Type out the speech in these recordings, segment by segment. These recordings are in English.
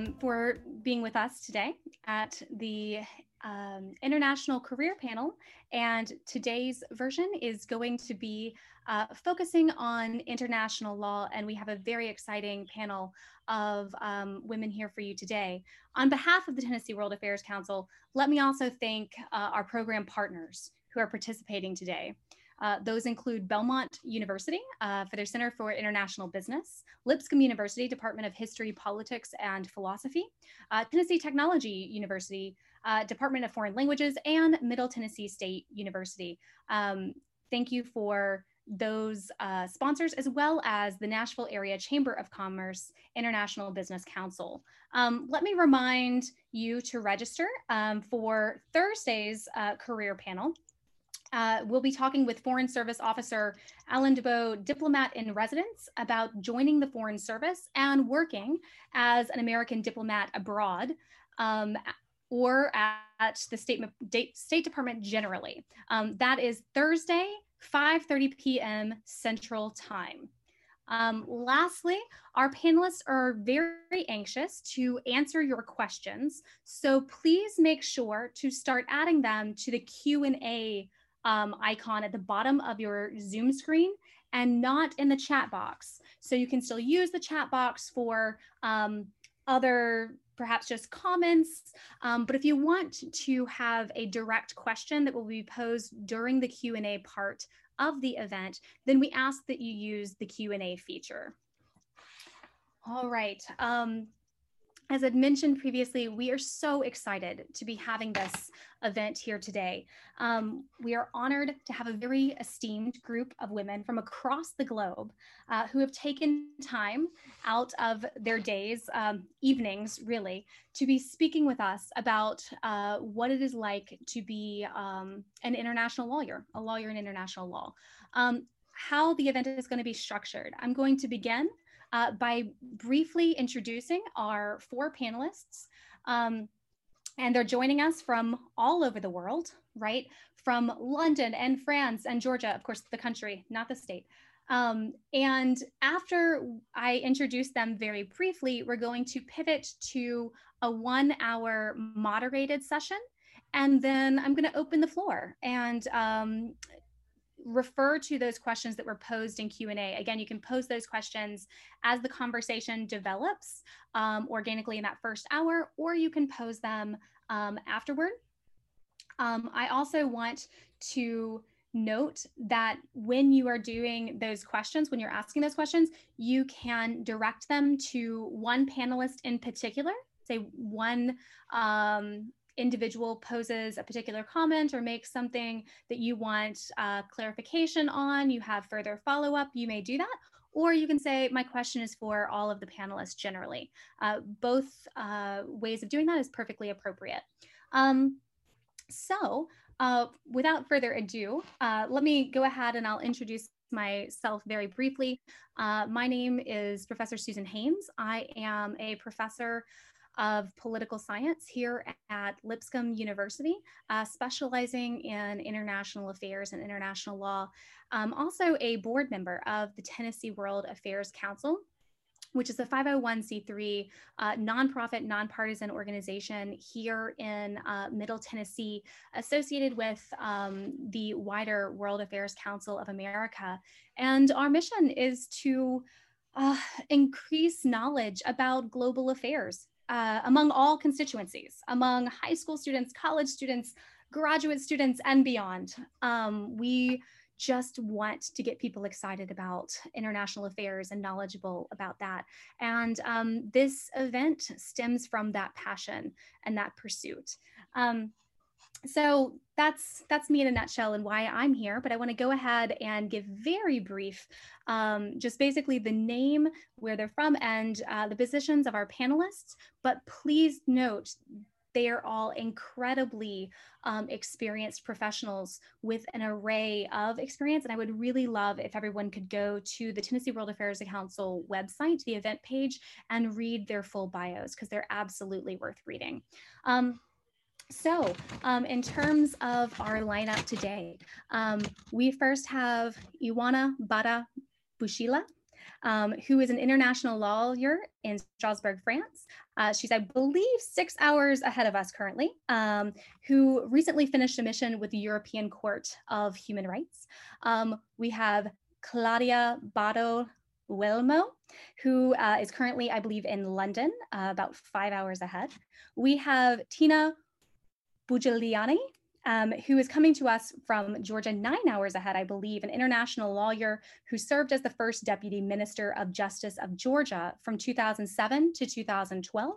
um, for being with us today at the um, International Career Panel. And today's version is going to be uh, focusing on international law. And we have a very exciting panel of um, women here for you today. On behalf of the Tennessee World Affairs Council, let me also thank uh, our program partners who are participating today. Uh, those include Belmont University uh, for their Center for International Business, Lipscomb University, Department of History, Politics, and Philosophy, uh, Tennessee Technology University, uh, Department of Foreign Languages, and Middle Tennessee State University. Um, thank you for those uh, sponsors, as well as the Nashville Area Chamber of Commerce International Business Council. Um, let me remind you to register um, for Thursday's uh, career panel. Uh, we'll be talking with Foreign Service Officer Alan DeBow, diplomat in residence, about joining the Foreign Service and working as an American diplomat abroad um, or at the State, State Department generally. Um, that is Thursday, 5.30 p.m. Central Time. Um, lastly, our panelists are very anxious to answer your questions, so please make sure to start adding them to the Q&A um, icon at the bottom of your Zoom screen and not in the chat box. So you can still use the chat box for um, other perhaps just comments. Um, but if you want to have a direct question that will be posed during the Q&A part of the event, then we ask that you use the Q&A feature. All right. Um, as I'd mentioned previously, we are so excited to be having this event here today. Um, we are honored to have a very esteemed group of women from across the globe uh, who have taken time out of their days, um, evenings really, to be speaking with us about uh, what it is like to be um, an international lawyer, a lawyer in international law. Um, how the event is going to be structured. I'm going to begin uh, by briefly introducing our four panelists. Um, and they're joining us from all over the world, right? From London and France and Georgia, of course, the country, not the state. Um, and after I introduce them very briefly, we're going to pivot to a one hour moderated session. And then I'm going to open the floor and um, refer to those questions that were posed in q&a again you can pose those questions as the conversation develops um, organically in that first hour or you can pose them um, afterward. Um, i also want to note that when you are doing those questions when you're asking those questions you can direct them to one panelist in particular say one um, individual poses a particular comment or makes something that you want uh, clarification on, you have further follow up, you may do that. Or you can say, my question is for all of the panelists generally. Uh, both uh, ways of doing that is perfectly appropriate. Um, so uh, without further ado, uh, let me go ahead and I'll introduce myself very briefly. Uh, my name is Professor Susan Haynes. I am a professor of political science here at Lipscomb University, uh, specializing in international affairs and international law. Um, also a board member of the Tennessee World Affairs Council, which is a 501c3 uh, nonprofit, nonpartisan organization here in uh, Middle Tennessee, associated with um, the wider World Affairs Council of America. And our mission is to uh, increase knowledge about global affairs uh, among all constituencies, among high school students, college students, graduate students, and beyond. Um, we just want to get people excited about international affairs and knowledgeable about that. And um, this event stems from that passion and that pursuit. Um, so that's that's me in a nutshell and why I'm here. But I want to go ahead and give very brief, um, just basically the name, where they're from, and uh, the positions of our panelists. But please note they are all incredibly um, experienced professionals with an array of experience. And I would really love if everyone could go to the Tennessee World Affairs Council website, the event page, and read their full bios because they're absolutely worth reading. Um, so, um, in terms of our lineup today, um, we first have Iwana Bada Bushila. um, who is an international lawyer in Strasbourg, France. Uh, she's, I believe, six hours ahead of us currently, um, who recently finished a mission with the European Court of Human Rights. Um, we have Claudia Bado Wilmo, who uh, is currently, I believe, in London, uh, about five hours ahead. We have Tina Burjaliani, um, who is coming to us from Georgia nine hours ahead, I believe, an international lawyer who served as the first Deputy Minister of Justice of Georgia from 2007 to 2012.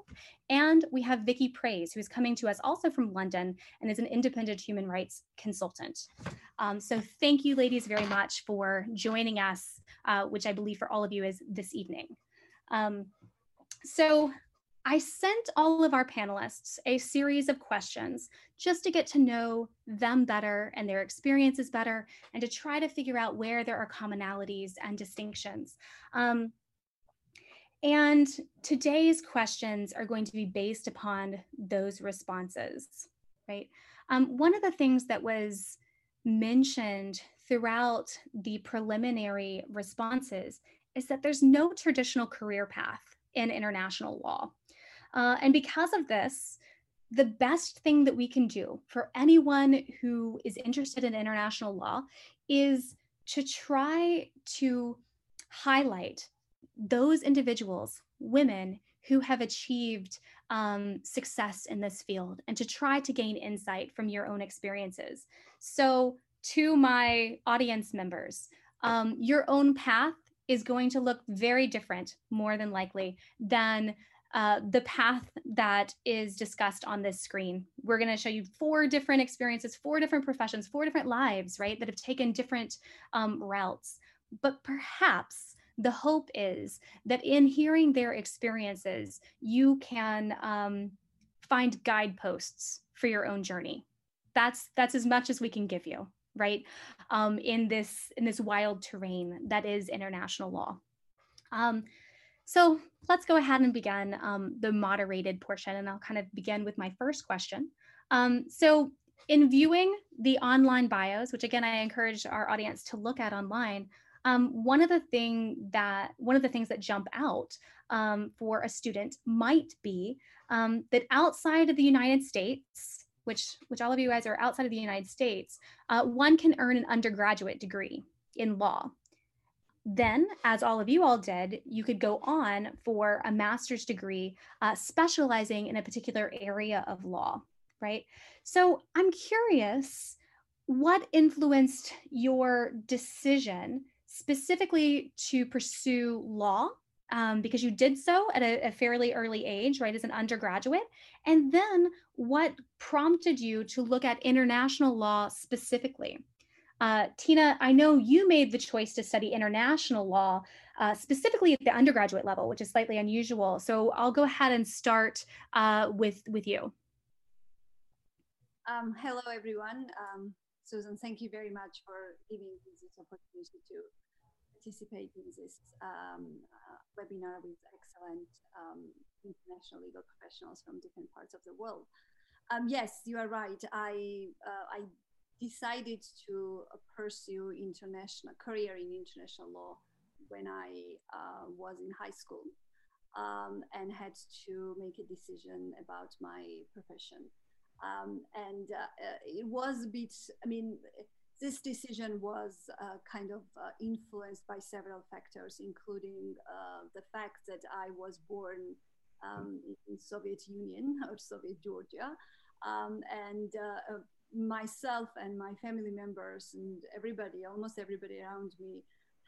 And we have Vicky Praise, who is coming to us also from London and is an independent human rights consultant. Um, so thank you, ladies, very much for joining us, uh, which I believe for all of you is this evening. Um, so I sent all of our panelists a series of questions just to get to know them better and their experiences better and to try to figure out where there are commonalities and distinctions. Um, and today's questions are going to be based upon those responses, right? Um, one of the things that was mentioned throughout the preliminary responses is that there's no traditional career path in international law. Uh, and because of this, the best thing that we can do for anyone who is interested in international law is to try to highlight those individuals, women who have achieved um, success in this field and to try to gain insight from your own experiences. So, to my audience members, um, your own path is going to look very different, more than likely, than uh, the path that is discussed on this screen. We're going to show you four different experiences, four different professions, four different lives, right, that have taken different um, routes. But perhaps the hope is that in hearing their experiences, you can um, find guideposts for your own journey. That's that's as much as we can give you, right? Um, in this in this wild terrain that is international law. Um, so let's go ahead and begin um, the moderated portion, and I'll kind of begin with my first question. Um, so in viewing the online bios, which again, I encourage our audience to look at online, um, one of the thing that one of the things that jump out um, for a student might be um, that outside of the United States, which which all of you guys are outside of the United States, uh, one can earn an undergraduate degree in law. Then, as all of you all did, you could go on for a master's degree uh, specializing in a particular area of law, right? So I'm curious what influenced your decision specifically to pursue law um, because you did so at a, a, fairly early age, right, as an undergraduate. And then what prompted you to look at international law specifically? Uh, Tina, I know you made the choice to study international law, uh, specifically at the undergraduate level, which is slightly unusual. So I'll go ahead and start uh, with, with you. Um, hello, everyone. Um, Susan, thank you very much for giving me this opportunity to participate in this um, uh, webinar with excellent um, international legal professionals from different parts of the world. Um, yes, you are right. I uh, I decided to pursue international career in international law when I uh, was in high school um, and had to make a decision about my profession. Um, and uh, uh it was a bit, I mean, this decision was uh, kind of uh, influenced by several factors, including uh, the fact that I was born um, in Soviet Union or Soviet Georgia. Um, and uh, myself and my family members and everybody, almost everybody around me,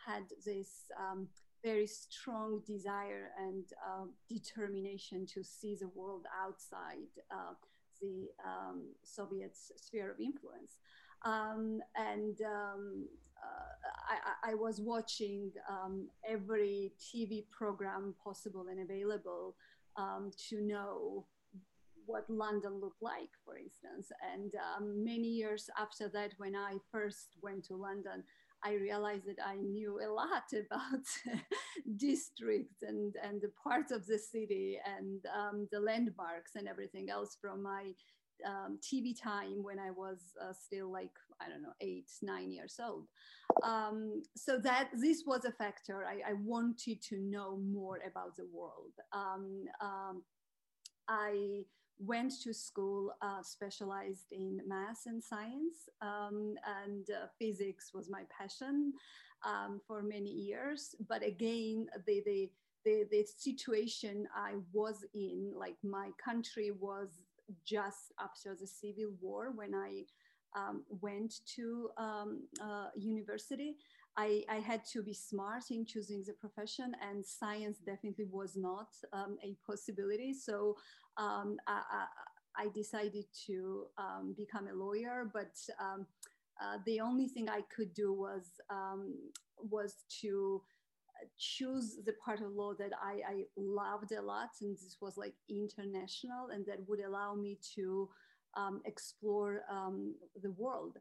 had this um, very strong desire and uh, determination to see the world outside uh, the um, Soviet sphere of influence. Um, and um, uh, I, I, was watching um, every TV program possible and available um, to know what London looked like, for instance. And um, many years after that, when I first went to London, I realized that I knew a lot about districts and, and the parts of the city and um, the landmarks and everything else from my um, TV time when I was uh, still like I don't know eight nine years old. Um, so that this was a factor. I, I, wanted to know more about the world. Um, um I went to school uh, specialized in math and science, um, and uh, physics was my passion um, for many years. But again, the the the, the situation I was in, like my country was just after the civil war when I um, went to um, uh, university. I, I, had to be smart in choosing the profession, and science definitely was not um, a possibility. So um, I, I, decided to um, become a lawyer, but um, uh, the only thing I could do was was to choose the part of law that I, I, loved a lot, and this was like international, and that would allow me to um, explore um, the world.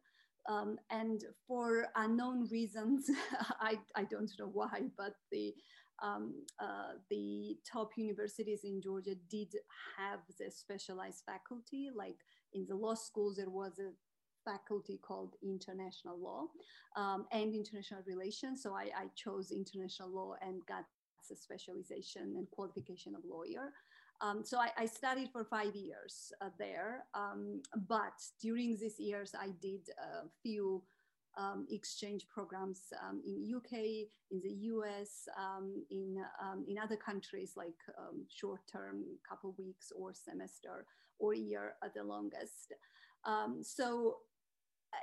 Um, and for unknown reasons, I, I don't know why, but the um, uh, the top universities in Georgia did have the specialized faculty, like in the law schools, there was a faculty called international law um, and international relations. So I, I, chose international law and got a specialization and qualification of lawyer. Um, so I, I, studied for five years uh, there, um, but during these years I did a few um, exchange programs um, in UK, in the US, um, in, um, in other countries like short term, couple weeks or semester or year at the longest. so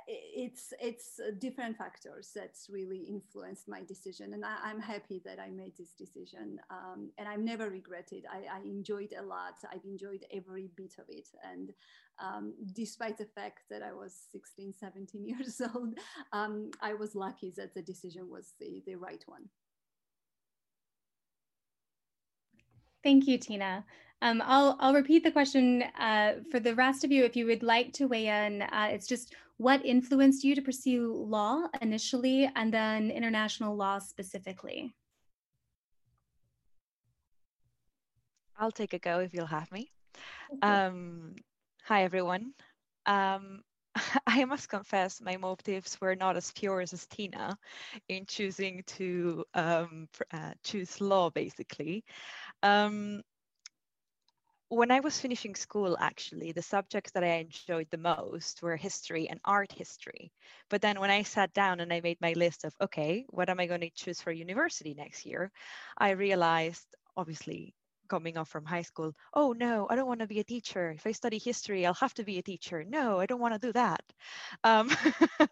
it's it's different factors that's really influenced my decision and I, am happy that i made this decision um, and i've never regretted I, I, enjoyed a lot i've enjoyed every bit of it and um, despite the fact that i was 16 17 years old um, i was lucky that the decision was the, the right one Thank you, Tina. Um, I'll, I'll repeat the question uh, for the rest of you if you would like to weigh in. Uh, it's just what influenced you to pursue law initially and then international law specifically? I'll take a go if you'll have me. Um, hi, everyone. Um, I must confess, my motives were not as pure as Tina in choosing to um, uh, choose law, basically. Um, when I was finishing school, actually, the subjects that I enjoyed the most were history and art history. But then when I sat down and I made my list of, okay, what am I going to choose for university next year? I realized, obviously, coming off from high school oh no i don't want to be a teacher. If i study history i'll have to be a teacher. No i don't want to do that. Um,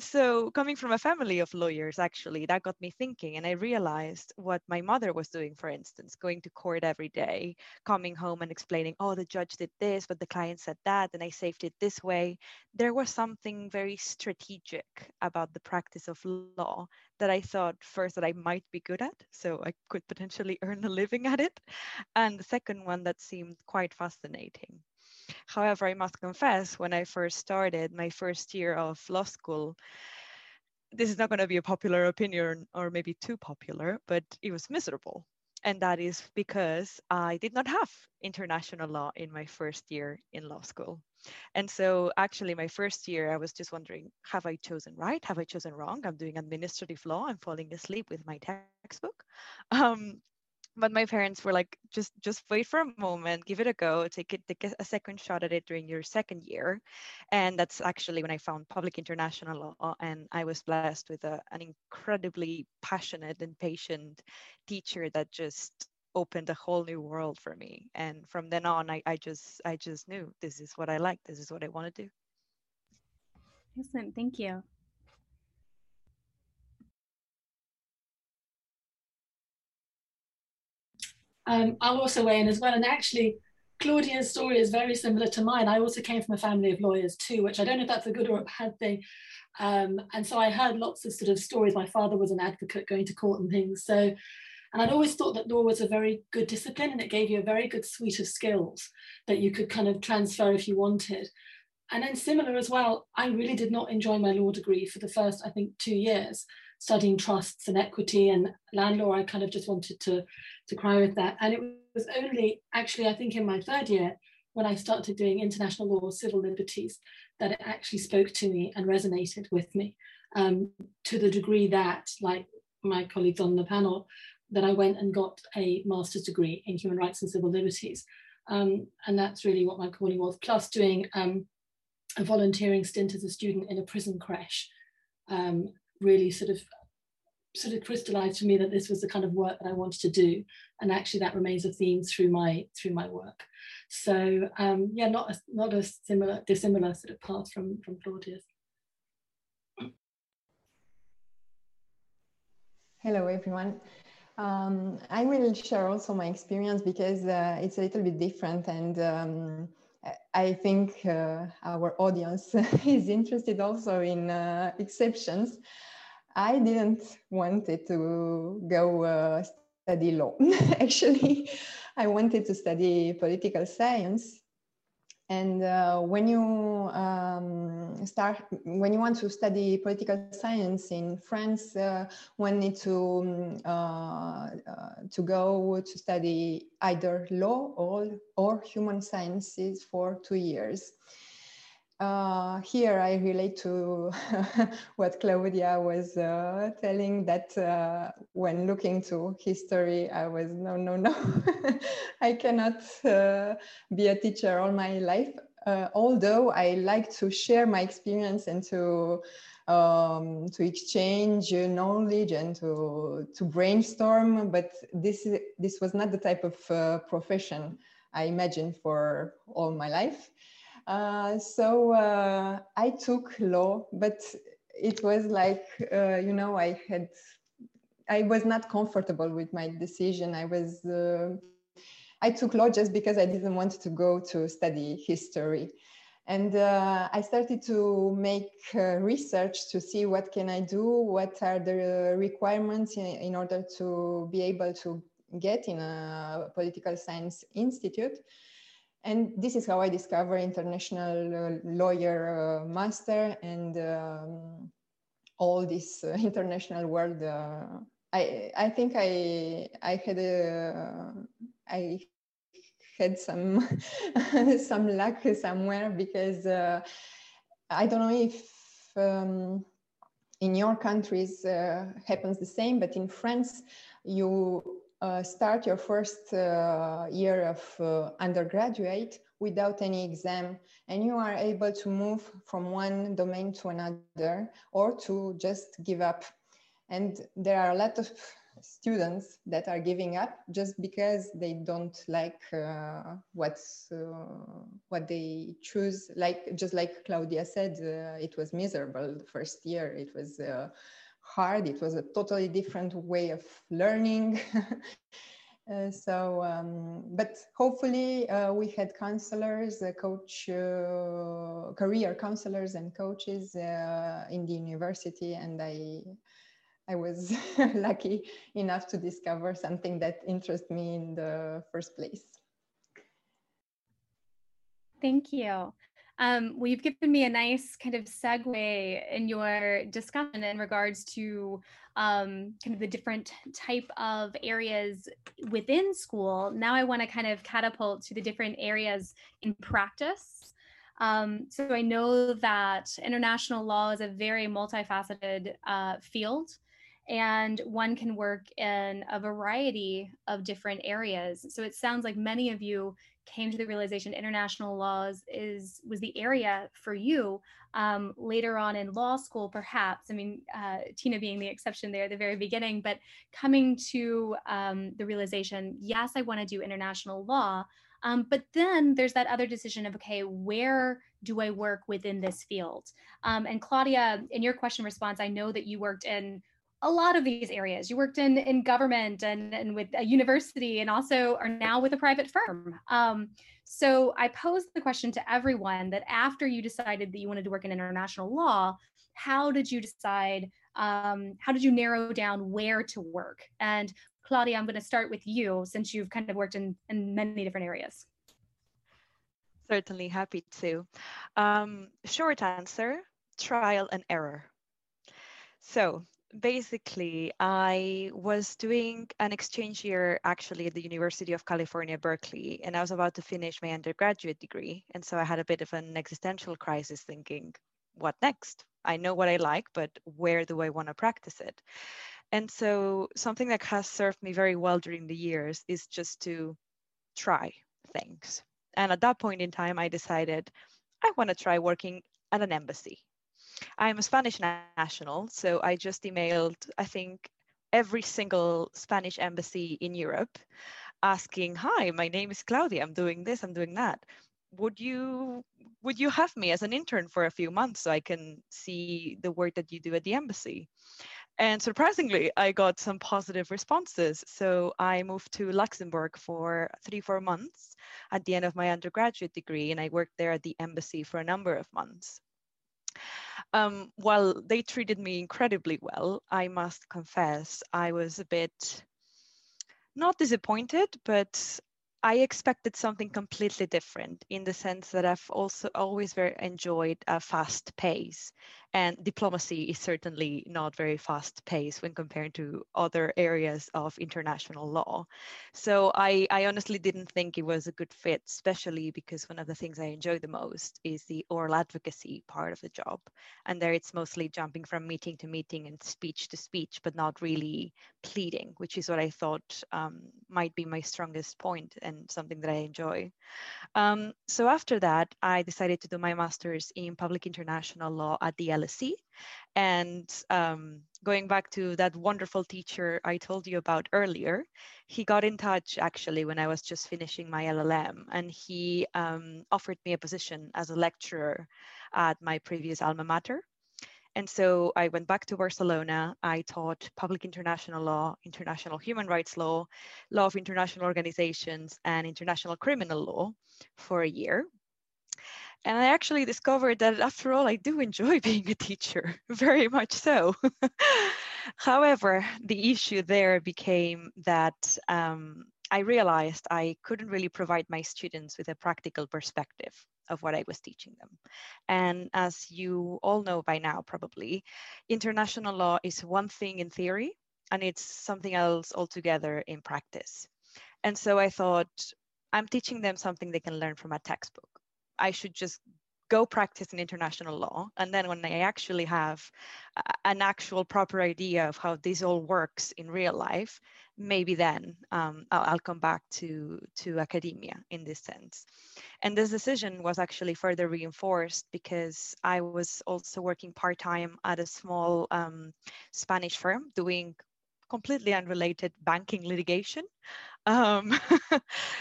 so coming from a family of lawyers actually that got me thinking and i realized what my mother was doing for instance going to court every day coming home and explaining oh the judge did this but the client said that and i saved it this way. There was something very strategic about the practice of law that I thought first that I might be good at, so I could potentially earn a living at it, and the second one that seemed quite fascinating. However, I must confess, when I first started my first year of law school, this is not going to be a popular opinion or maybe too popular, but it was miserable. And that is because I did not have international law in my first year in law school. And so actually my first year, I was just wondering, have I chosen right? Have I chosen wrong? I'm doing administrative law. I'm falling asleep with my textbook. Um, but my parents were like just just wait for a moment give it a go take it take a second shot at it during your second year and that's actually when i found public international law and i was blessed with a, an incredibly passionate and patient teacher that just opened a whole new world for me and from then on I, I just i just knew this is what i like this is what i want to do. Excellent thank you. Um, i'll also weigh in as well and actually claudia's story is very similar to mine. I also came from a family of lawyers too which i don't know if that's a good or a bad thing. Um, and so i heard lots of sort of stories. My father was an advocate going to court and things. So and I'd always thought that law was a very good discipline and it gave you a very good suite of skills that you could kind of transfer if you wanted. And then similar as well, I really did not enjoy my law degree for the first, I think, two years, studying trusts and equity and land law. I kind of just wanted to, to cry with that. And it was only actually, I think in my third year, when I started doing international law, civil liberties, that it actually spoke to me and resonated with me um, to the degree that, like my colleagues on the panel, that I went and got a master's degree in human rights and civil liberties. Um, and that's really what my calling was, plus doing um, a volunteering stint as a student in a prison creche um, really sort of sort of crystallized for me that this was the kind of work that I wanted to do, and actually that remains a theme through my through my work. So um, yeah, not a, not a similar dissimilar sort of path from from Claudia's. Hello everyone. Um, I will share also my experience because uh, it's a little bit different and um, I think uh, our audience is interested also in uh, exceptions. I didn't want it to go uh, study law. Actually, I wanted to study political science and uh, when you um, start, when you want to study political science in France, uh, one needs to uh, uh, to go to study either law or or human sciences for two years. Uh, here I relate to what Claudia was uh, telling that uh, when looking to history, I was no, no, no, I cannot uh, be a teacher all my life. Uh, although I like to share my experience and to um, to exchange knowledge and to to brainstorm, but this this was not the type of uh, profession I imagined for all my life. Uh, so uh, I took law, but it was like, uh, you know, I had, I was not comfortable with my decision. I was, uh, I took law just because I didn't want to go to study history. And uh, I started to make research to see what can I do, what are the requirements in, in order to be able to get in a political science institute and this is how I discover international uh, lawyer uh, master and um, all this uh, international world. I I think I I had a I had some some luck somewhere because uh, I don't know if um, in your countries uh, happens the same, but in France you uh, start your first uh, year of uh, undergraduate without any exam and you are able to move from one domain to another or to just give up. And there are a lot of students that are giving up just because they don't like uh, what's uh, what they choose. Like just like claudia said it was miserable the first year. It was hard. It was a totally different way of learning. uh, so, um, but hopefully uh, we had counselors, uh, coach, uh, career counselors and coaches uh, in the university. And I, I was lucky enough to discover something that interested me in the first place. Thank you. Um, well, you've given me a nice kind of segue in your discussion in regards to um, kind of the different type of areas within school. Now I want to kind of catapult to the different areas in practice. Um, so I know that international law is a very multifaceted uh, field and one can work in a variety of different areas. So it sounds like many of you came to the realization international laws is was the area for you um, later on in law school perhaps. I mean uh, tina being the exception there at the very beginning but coming to um, the realization yes i want to do international law um, but then there's that other decision of okay where do i work within this field? Um, and claudia in your question response i know that you worked in a lot of these areas. You worked in in government and, and with a university, and also are now with a private firm. Um, so I posed the question to everyone that after you decided that you wanted to work in international law, how did you decide? Um, how did you narrow down where to work? And Claudia, I'm going to start with you since you've kind of worked in, in many different areas. Certainly happy to. Um, short answer trial and error. So basically, I was doing an exchange year actually at the University of California, Berkeley, and I was about to finish my undergraduate degree. And so I had a bit of an existential crisis thinking, what next? I know what I like, but where do I want to practice it? And so something that has served me very well during the years is just to try things. And at that point in time, I decided I want to try working at an embassy. I'm a Spanish national, so I just emailed, I think, every single Spanish embassy in Europe asking, Hi, my name is Claudia. I'm doing this, I'm doing that. Would you would you have me as an intern for a few months so I can see the work that you do at the embassy? And surprisingly, I got some positive responses. So I moved to Luxembourg for three, four months at the end of my undergraduate degree, and I worked there at the embassy for a number of months. Um, while they treated me incredibly well, I must confess I was a bit not disappointed, but I expected something completely different in the sense that I've also always very enjoyed a fast pace. And diplomacy is certainly not very fast pace when compared to other areas of international law. So I, I honestly didn't think it was a good fit, especially because one of the things I enjoy the most is the oral advocacy part of the job. And there it's mostly jumping from meeting to meeting and speech to speech, but not really pleading, which is what I thought um, might be my strongest point and something that I enjoy. Um, so after that, I decided to do my master's in public international law at the LSE. And um, going back to that wonderful teacher I told you about earlier, he got in touch actually when I was just finishing my LLM, and he um, offered me a position as a lecturer at my previous alma mater. And so I went back to Barcelona. I taught public international law, international human rights law, law of international organizations, and international criminal law for a year. And I actually discovered that after all, I do enjoy being a teacher, very much so. However, the issue there became that um, I realized I couldn't really provide my students with a practical perspective of what I was teaching them. And as you all know by now, probably, international law is one thing in theory, and it's something else altogether in practice. And so I thought, I'm teaching them something they can learn from a textbook. I should just go practice in international law. And then when I actually have an actual proper idea of how this all works in real life, maybe then um, I'll, I'll, come back to, to academia in this sense. And this decision was actually further reinforced because I was also working part-time at a small um, Spanish firm doing completely unrelated banking litigation. Um,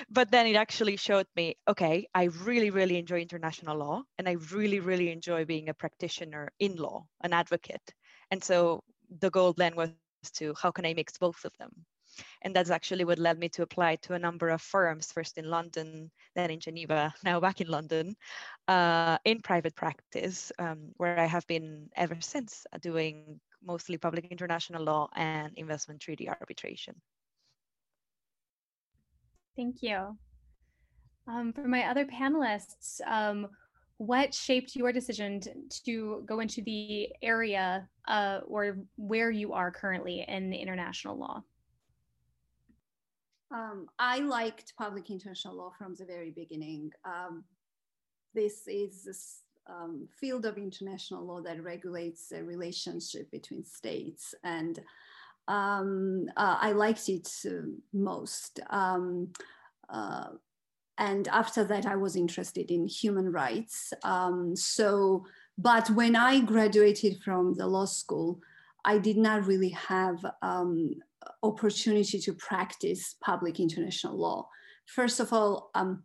but then it actually showed me, okay, I really, really enjoy international law and I really, really enjoy being a practitioner in law, an advocate. And so the goal then was to how can I mix both of them? And that's actually what led me to apply to a number of firms, first in London, then in Geneva, now back in London, uh, in private practice, um, where I have been ever since doing mostly public international law and investment treaty arbitration. Thank you. Um, for my other panelists, um, what shaped your decision to, go into the area uh, or where you are currently in international law? Um, I liked public international law from the very beginning. Um, this is this um, field of international law that regulates the relationship between states and um, uh, I liked it uh, most. Um, uh, and after that, I was interested in human rights. Um, so, but when I graduated from the law school, I did not really have um, opportunity to practice public international law. First of all, um,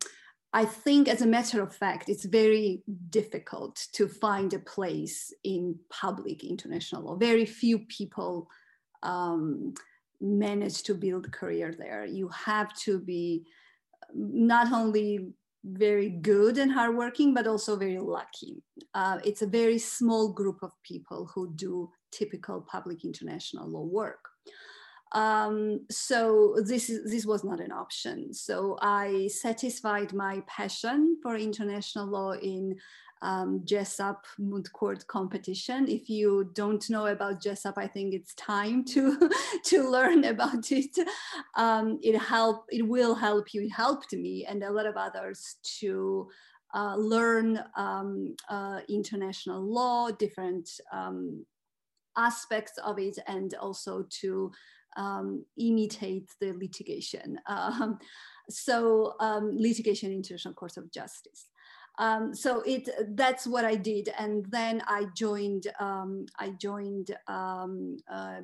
I think, as a matter of fact, it's very difficult to find a place in public international law. Very few people um, manage to build a career there. You have to be not only very good and hardworking, but also very lucky. Uh, it's a very small group of people who do typical public international law work. Um, so this is this was not an option. So I satisfied my passion for international law in um, Jessup moot court competition. If you don't know about Jessup, I think it's time to to learn about it. Um, it help. It will help you. It helped me and a lot of others to uh, learn um, uh, international law, different um, aspects of it, and also to um, imitate the litigation. Um, so litigation international court of justice. Um, so it that's what I did, and then I joined um, I joined um,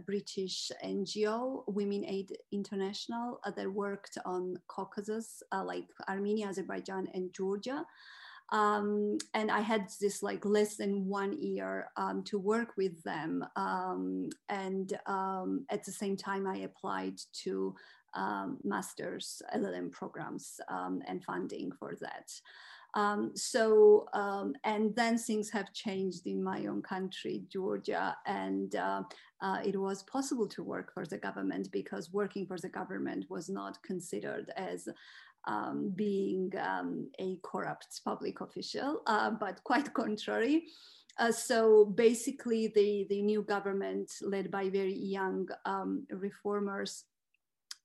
British NGO Women Aid International uh, that worked on Caucasus uh, like Armenia, Azerbaijan, and Georgia. Um, and I had this like less than one year um, to work with them. Um, and um, at the same time, I applied to um, master's LLM programs um, and funding for that. So, and then things have changed in my own country, Georgia, and uh, uh, it was possible to work for the government because working for the government was not considered as um, being um, a corrupt public official, uh, but quite contrary. Uh, so basically, the, the new government, led by very young um, reformers,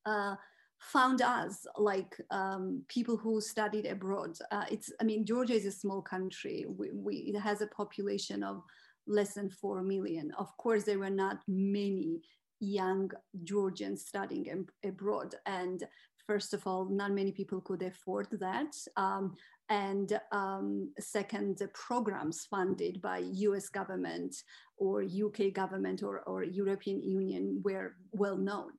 uh, found us like um, people who studied abroad. Uh, it's, I mean, Georgia is a small country. We, we, it has a population of less than 4 million. Of course, there were not many young Georgians studying abroad. And first of all, not many people could afford that. Um, and um, second, the programs funded by US government or UK government or, or European Union were well known.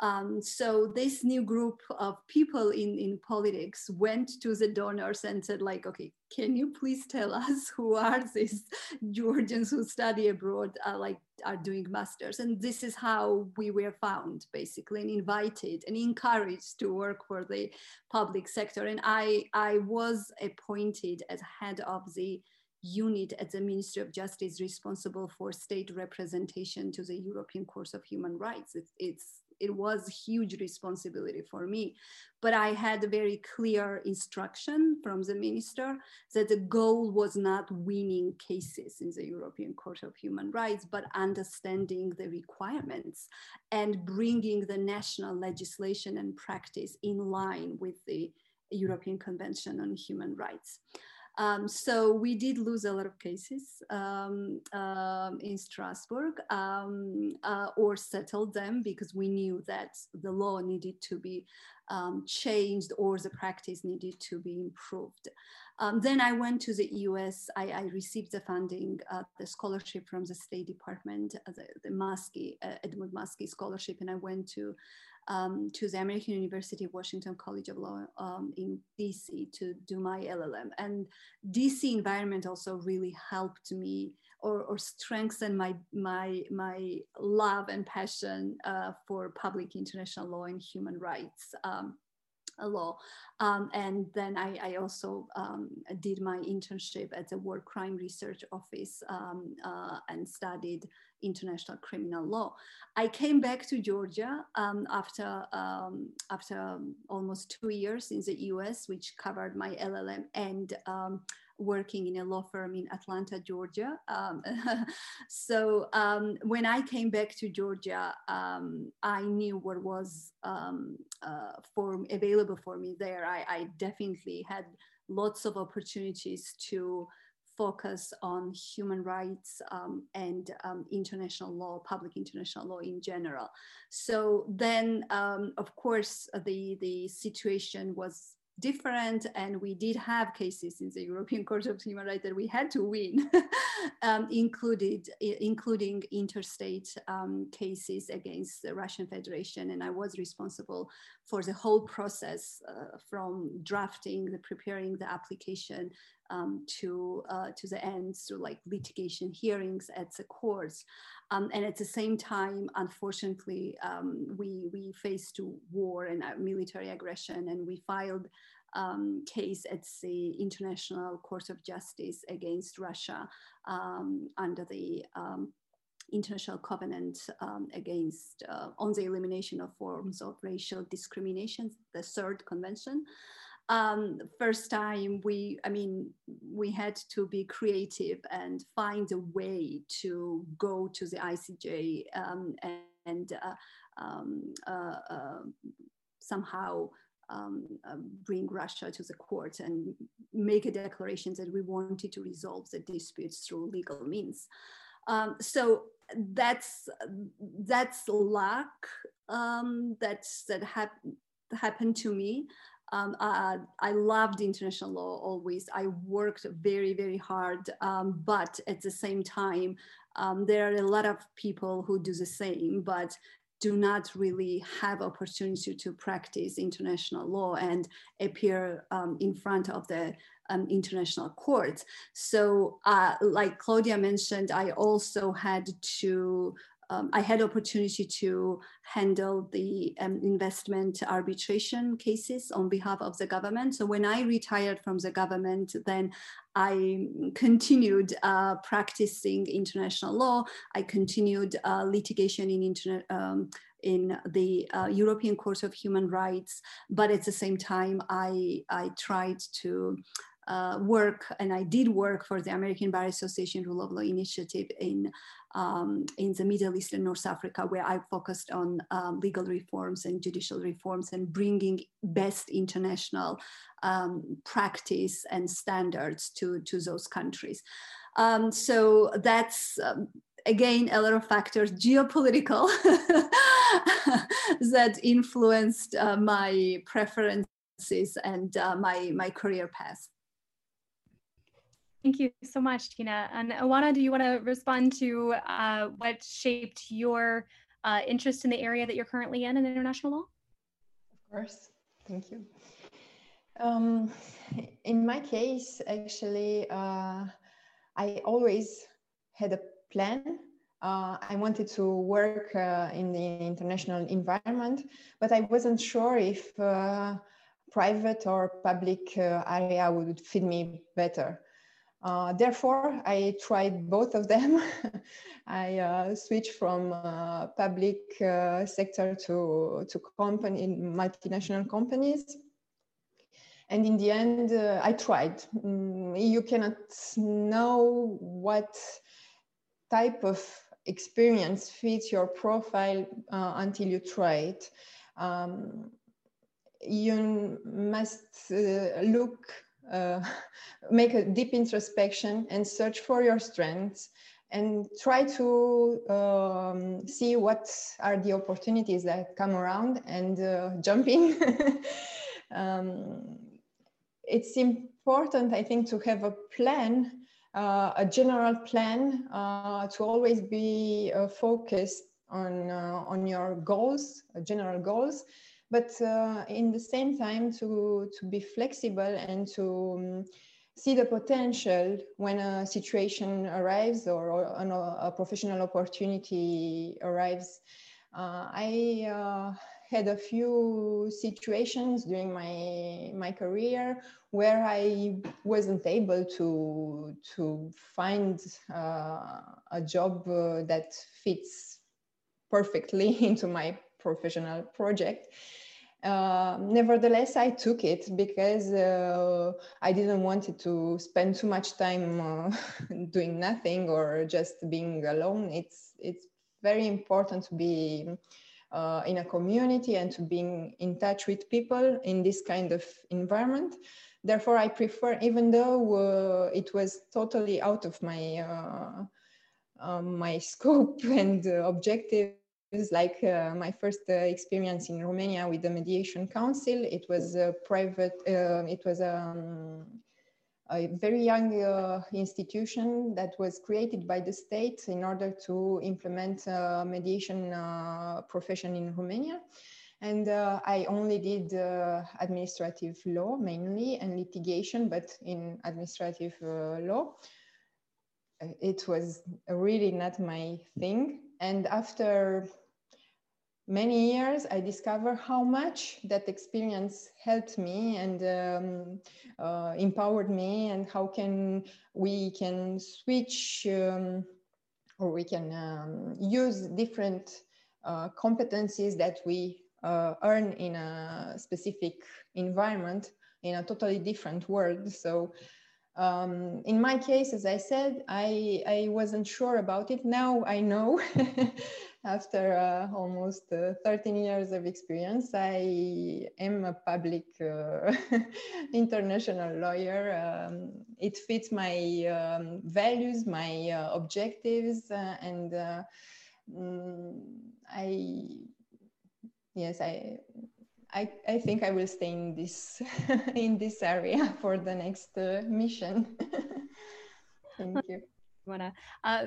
Um, so this new group of people in, in politics went to the donors and said like, okay, can you please tell us who are these Georgians who study abroad, uh, like are doing masters? And this is how we were found basically and invited and encouraged to work for the public sector. And I, I was appointed as head of the unit at the Ministry of Justice responsible for state representation to the European Court of Human Rights. It's, it's it was huge responsibility for me. But i had a very clear instruction from the minister that the goal was not winning cases in the european court of human rights but understanding the requirements and bringing the national legislation and practice in line with the european convention on human rights um, so we did lose a lot of cases um, um, in Strasbourg um, uh, or settled them because we knew that the law needed to be um, changed or the practice needed to be improved. Um, then I went to the US. I, I received the funding, uh, the scholarship from the State Department, uh, the, the Muskie, uh, Edmund Muskie Scholarship, and I went to um, to the American University of Washington College of Law um, in DC to do my LLM. And DC environment also really helped me or, or strengthen my, my, my love and passion uh, for public international law and human rights. Um, law. Um, and then I, I also um, did my internship at the War Crime Research Office um, uh, and studied international criminal law. I came back to Georgia um, after, um, after almost two years in the US, which covered my LLM and um, working in a law firm in Atlanta, Georgia. Um, so um, when I came back to Georgia, um, I knew what was uh, for available for me there. I, I, definitely had lots of opportunities to focus on human rights um, and um, international law, public international law in general. So then, of course, the, the situation was different and we did have cases in the European Court of Human Rights that we had to win, um, included, including interstate um, cases against the Russian Federation. And I was responsible for the whole process uh, from drafting, the preparing the application um, to, uh, to the end through like litigation hearings at the courts. Um, and at the same time, unfortunately, um, we, we faced war and uh, military aggression and we filed um, case at the International Court of Justice against Russia um, under the um, international covenant um, against uh, on the elimination of forms of racial discrimination, the CERD convention. Um, first time we, I mean, we had to be creative and find a way to go to the ICJ um, and, and uh, um, uh, uh, somehow um, uh, bring Russia to the court and make a declaration that we wanted to resolve the disputes through legal means. Um, so that's that's luck um, that's that hap- happened to me. Um, uh, I loved international law always. I worked very, very hard, um, but at the same time, um, there are a lot of people who do the same, but do not really have opportunity to practice international law and appear um, in front of the um, international courts. So uh, like Claudia mentioned, I also had to um, I had opportunity to handle the um, investment arbitration cases on behalf of the government. So when I retired from the government, then I continued uh, practicing international law. I continued uh, litigation in internet. Um, in the uh, European Court of Human Rights, but at the same time, I, I tried to uh, work, and I did work for the American Bar Association Rule of Law Initiative in um, in the Middle East and North Africa, where I focused on um, legal reforms and judicial reforms and bringing best international um, practice and standards to, to those countries. Um, so that's um, again a lot of factors geopolitical that influenced uh, my preferences and uh, my my career path Thank you so much, Tina. And Oana, do you want to respond to uh, what shaped your uh, interest in the area that you're currently in in international law? Of course. Thank you. Um, in my case, actually, uh, I always had a plan. Uh, I wanted to work uh, in the international environment, but I wasn't sure if uh, private or public area would fit me better. Uh, therefore, I tried both of them. I uh, switched from uh, public uh, sector to, to company, multinational companies. And in the end, uh, I tried. Mm, you cannot know what type of experience fits your profile uh, until you try it. Um, you must look uh, make a deep introspection and search for your strengths and try to um, see what are the opportunities that come around and uh, jump in. um, it's important, I think, to have a plan, uh, a general plan, uh, to always be uh, focused on uh, on your goals, general goals, but uh, in the same time to to be flexible and to um, see the potential when a situation arrives or, or a, a professional opportunity arrives. Uh, I uh, had a few situations during my my career where I wasn't able to to find uh, a job uh, that fits perfectly into my professional project. Uh, nevertheless, I took it because uh, I didn't want to spend too much time uh, doing nothing or just being alone. It's it's very important to be uh, in a community and to being in touch with people in this kind of environment. Therefore, I prefer, even though uh, it was totally out of my uh, my scope and objective like uh, my first uh, experience in Romania with the Mediation Council. It was a private, uh, it was um, a very young uh, institution that was created by the state in order to implement mediation uh, profession in Romania. And uh, I only did administrative law mainly and litigation, but in administrative law. It was really not my thing and after many years, I discovered how much that experience helped me and um, uh, empowered me, and how can we can switch um, or we can um, use different uh, competencies that we uh, earn in a specific environment in a totally different world. So um, in my case, as I said, I, I wasn't sure about it. Now I know after uh, almost uh, 13 years of experience, I am a public uh, international lawyer. Um, it fits my um, values, my uh, objectives, uh, and uh, mm, I, yes, I, I, I think I will stay in this in this area for the next mission. Thank you. Oana,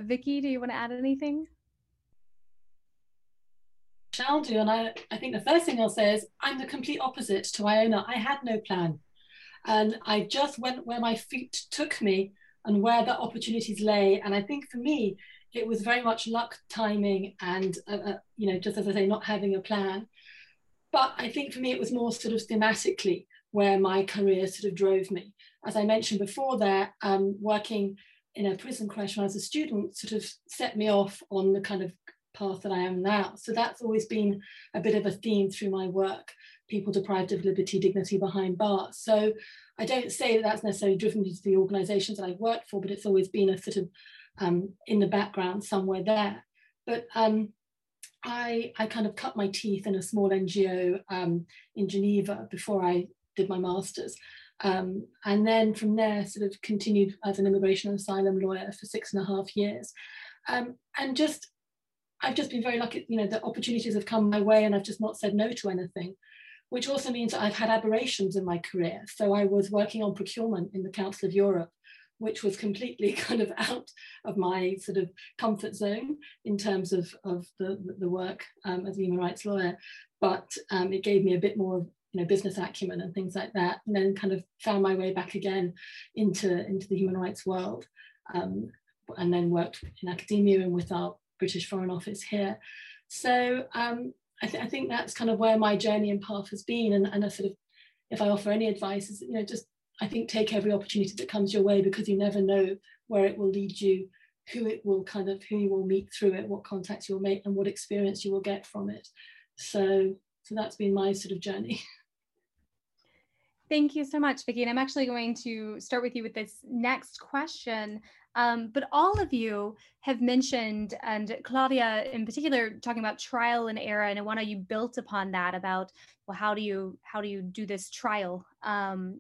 Vicky? Do you want to add anything? Shall do. And I, I think the first thing I'll say is I'm the complete opposite to Iona. I had no plan. And I just went where my feet took me and where the opportunities lay. And I think for me, it was very much luck, timing, and, uh, uh, you know, just as I say, not having a plan. But I think for me, it was more sort of thematically where my career sort of drove me. As I mentioned before, there, um, working in a prison crash when I was a student sort of set me off on the kind of path that I am now. So that's always been a bit of a theme through my work people deprived of liberty, dignity behind bars. So I don't say that that's necessarily driven me to the organizations that I've worked for, but it's always been a sort of um, in the background somewhere there. But um, I, I kind of cut my teeth in a small NGO um, in Geneva before I did my master's. Um, and then from there, sort of continued as an immigration and asylum lawyer for six and a half years. Um, and just I've just been very lucky, you know, the opportunities have come my way and I've just not said no to anything, which also means that I've had aberrations in my career. So I was working on procurement in the Council of Europe, which was completely kind of out of my sort of comfort zone in terms of, of the, the work um, as a human rights lawyer. But um, it gave me a bit more you know, business acumen and things like that, and then kind of found my way back again into, into the human rights world. Um, and then worked in academia and with our British Foreign Office here. So um, I, th- I, think that's kind of where my journey and path has been. And, and I sort of, if I offer any advice, is you know just I think take every opportunity that comes your way because you never know where it will lead you, who it will kind of who you will meet through it, what contacts you'll make, and what experience you will get from it. So so that's been my sort of journey. Thank you so much, Vicki. And I'm actually going to start with you with this next question. Um, but all of you have mentioned, and Claudia in particular, talking about trial and error, and Ioana, you built upon that about well, how do you how do you do this trial um,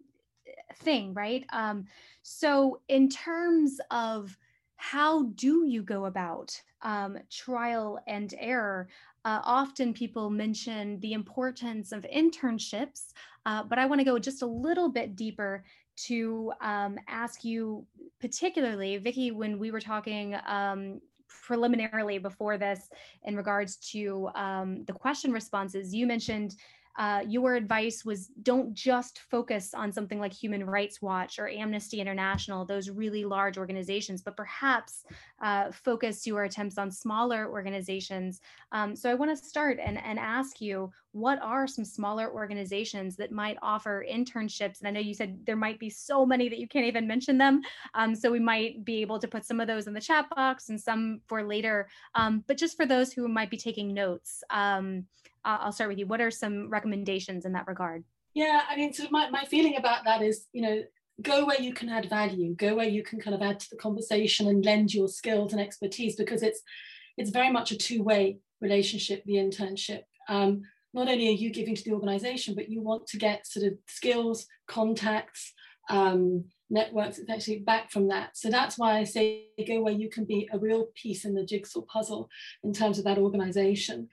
thing, right? Um, so in terms of how do you go about um, trial and error? Uh, often people mention the importance of internships, uh, but I want to go just a little bit deeper to um, ask you, particularly, Vicki, when we were talking um, preliminarily before this in regards to um, the question responses, you mentioned uh, your advice was don't just focus on something like Human Rights Watch or Amnesty International, those really large organizations, but perhaps uh, focus your attempts on smaller organizations. Um, so I want to start and, and ask you what are some smaller organizations that might offer internships? And I know you said there might be so many that you can't even mention them. Um, so we might be able to put some of those in the chat box and some for later. Um, but just for those who might be taking notes, um, I'll start with you. What are some recommendations in that regard? Yeah, I mean, so my, my feeling about that is, you know, go where you can add value, go where you can kind of add to the conversation and lend your skills and expertise because it's it's very much a two-way relationship, the internship. Um, not only are you giving to the organization, but you want to get sort of skills, contacts, um, networks actually back from that. So that's why I say go where you can be a real piece in the jigsaw puzzle in terms of that organization.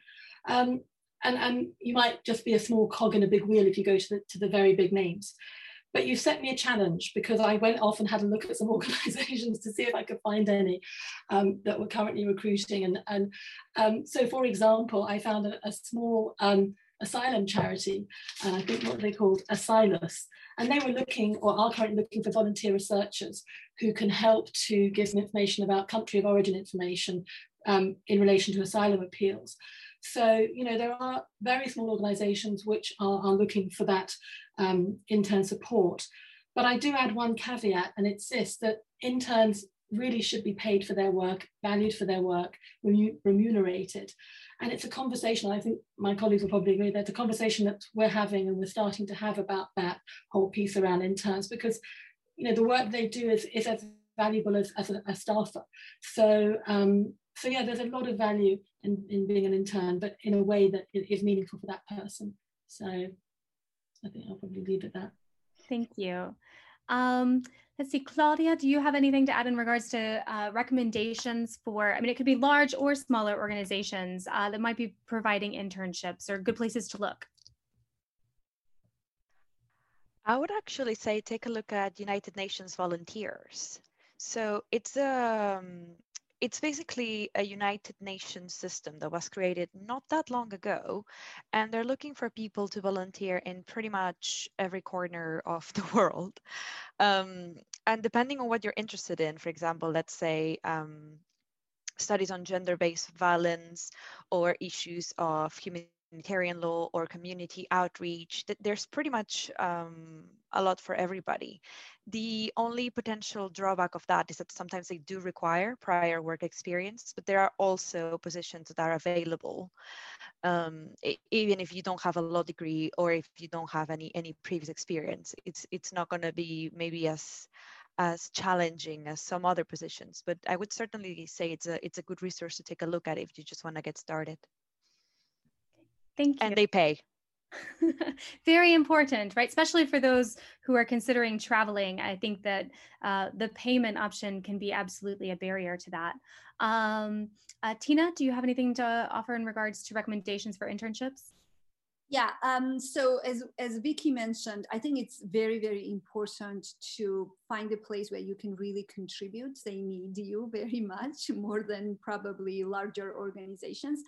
Um, and, and you might just be a small cog in a big wheel if you go to the, to the very big names. But you set me a challenge because I went off and had a look at some organizations to see if I could find any um, that were currently recruiting. And, and um, so, for example, I found a, a small um, asylum charity, and I think what they called Asylos. And they were looking, or are currently looking for volunteer researchers who can help to give some information about country of origin information um, in relation to asylum appeals. So, you know, there are very small organizations which are, are looking for that um, intern support. But I do add one caveat, and it's this that interns really should be paid for their work, valued for their work, remunerated. And it's a conversation, I think my colleagues will probably agree, that's a conversation that we're having and we're starting to have about that whole piece around interns because you know the work they do is, is as valuable as, as a, a staffer. So um, so yeah, there's a lot of value in, in being an intern, but in a way that is meaningful for that person. So I think I'll probably leave it at that. Thank you. Um, let's see, Claudia, do you have anything to add in regards to uh, recommendations for, I mean, it could be large or smaller organizations uh, that might be providing internships or good places to look? I would actually say take a look at United Nations volunteers. So it's a um, it's basically a United Nations system that was created not that long ago, and they're looking for people to volunteer in pretty much every corner of the world. Um, and depending on what you're interested in, for example, let's say um, studies on gender-based violence or issues of human humanitarian law or community outreach. There's pretty much um, a lot for everybody. The only potential drawback of that is that sometimes they do require prior work experience, but there are also positions that are available. Um, even if you don't have a law degree or if you don't have any any previous experience, it's it's not going to be maybe as as challenging as some other positions. But I would certainly say it's a it's a good resource to take a look at if you just want to get started. Thank you. And they pay. Very important, right? Especially for those who are considering traveling. I think that uh, the payment option can be absolutely a barrier to that. Um, uh, Tina, do you have anything to offer in regards to recommendations for internships? Yeah, um, so as, as Vicky mentioned, I think it's very, very important to find a place where you can really contribute. They need you very much more than probably larger organizations.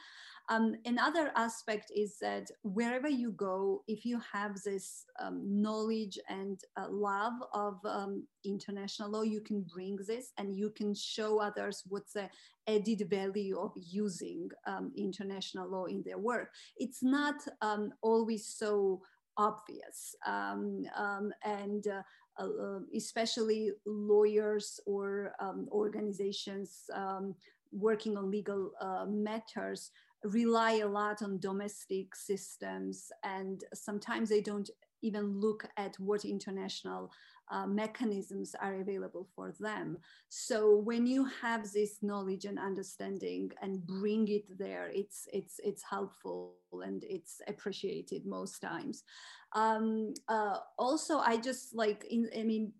Um, another aspect is that wherever you go, if you have this um, knowledge and uh, love of um, international law, you can bring this and you can show others what's the added value of using um, international law in their work. It's not um, always so obvious um, and uh, uh, especially lawyers or organizations working on legal uh, matters rely a lot on domestic systems and sometimes they don't even look at what international uh, mechanisms are available for them. So when you have this knowledge and understanding and bring it there, it's it's it's helpful and it's appreciated most times. Um, uh, also, I just like in, I mean,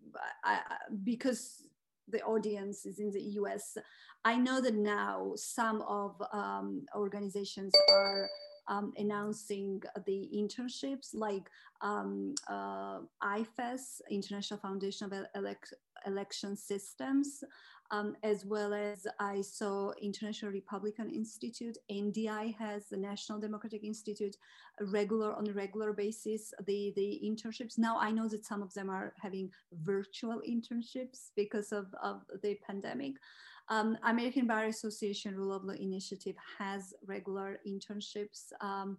I, because the audience is in the US. I know that now some of um, organizations are um, announcing the internships like um, uh, IFES, International Foundation of Elect Election Systems, um, as well as I saw International Republican Institute, NDI has the National Democratic Institute, regular on a regular basis, the, the internships. Now I know that some of them are having virtual internships because of, of the pandemic. Um, American Bar Association Rule of Law Initiative has regular internships. Um,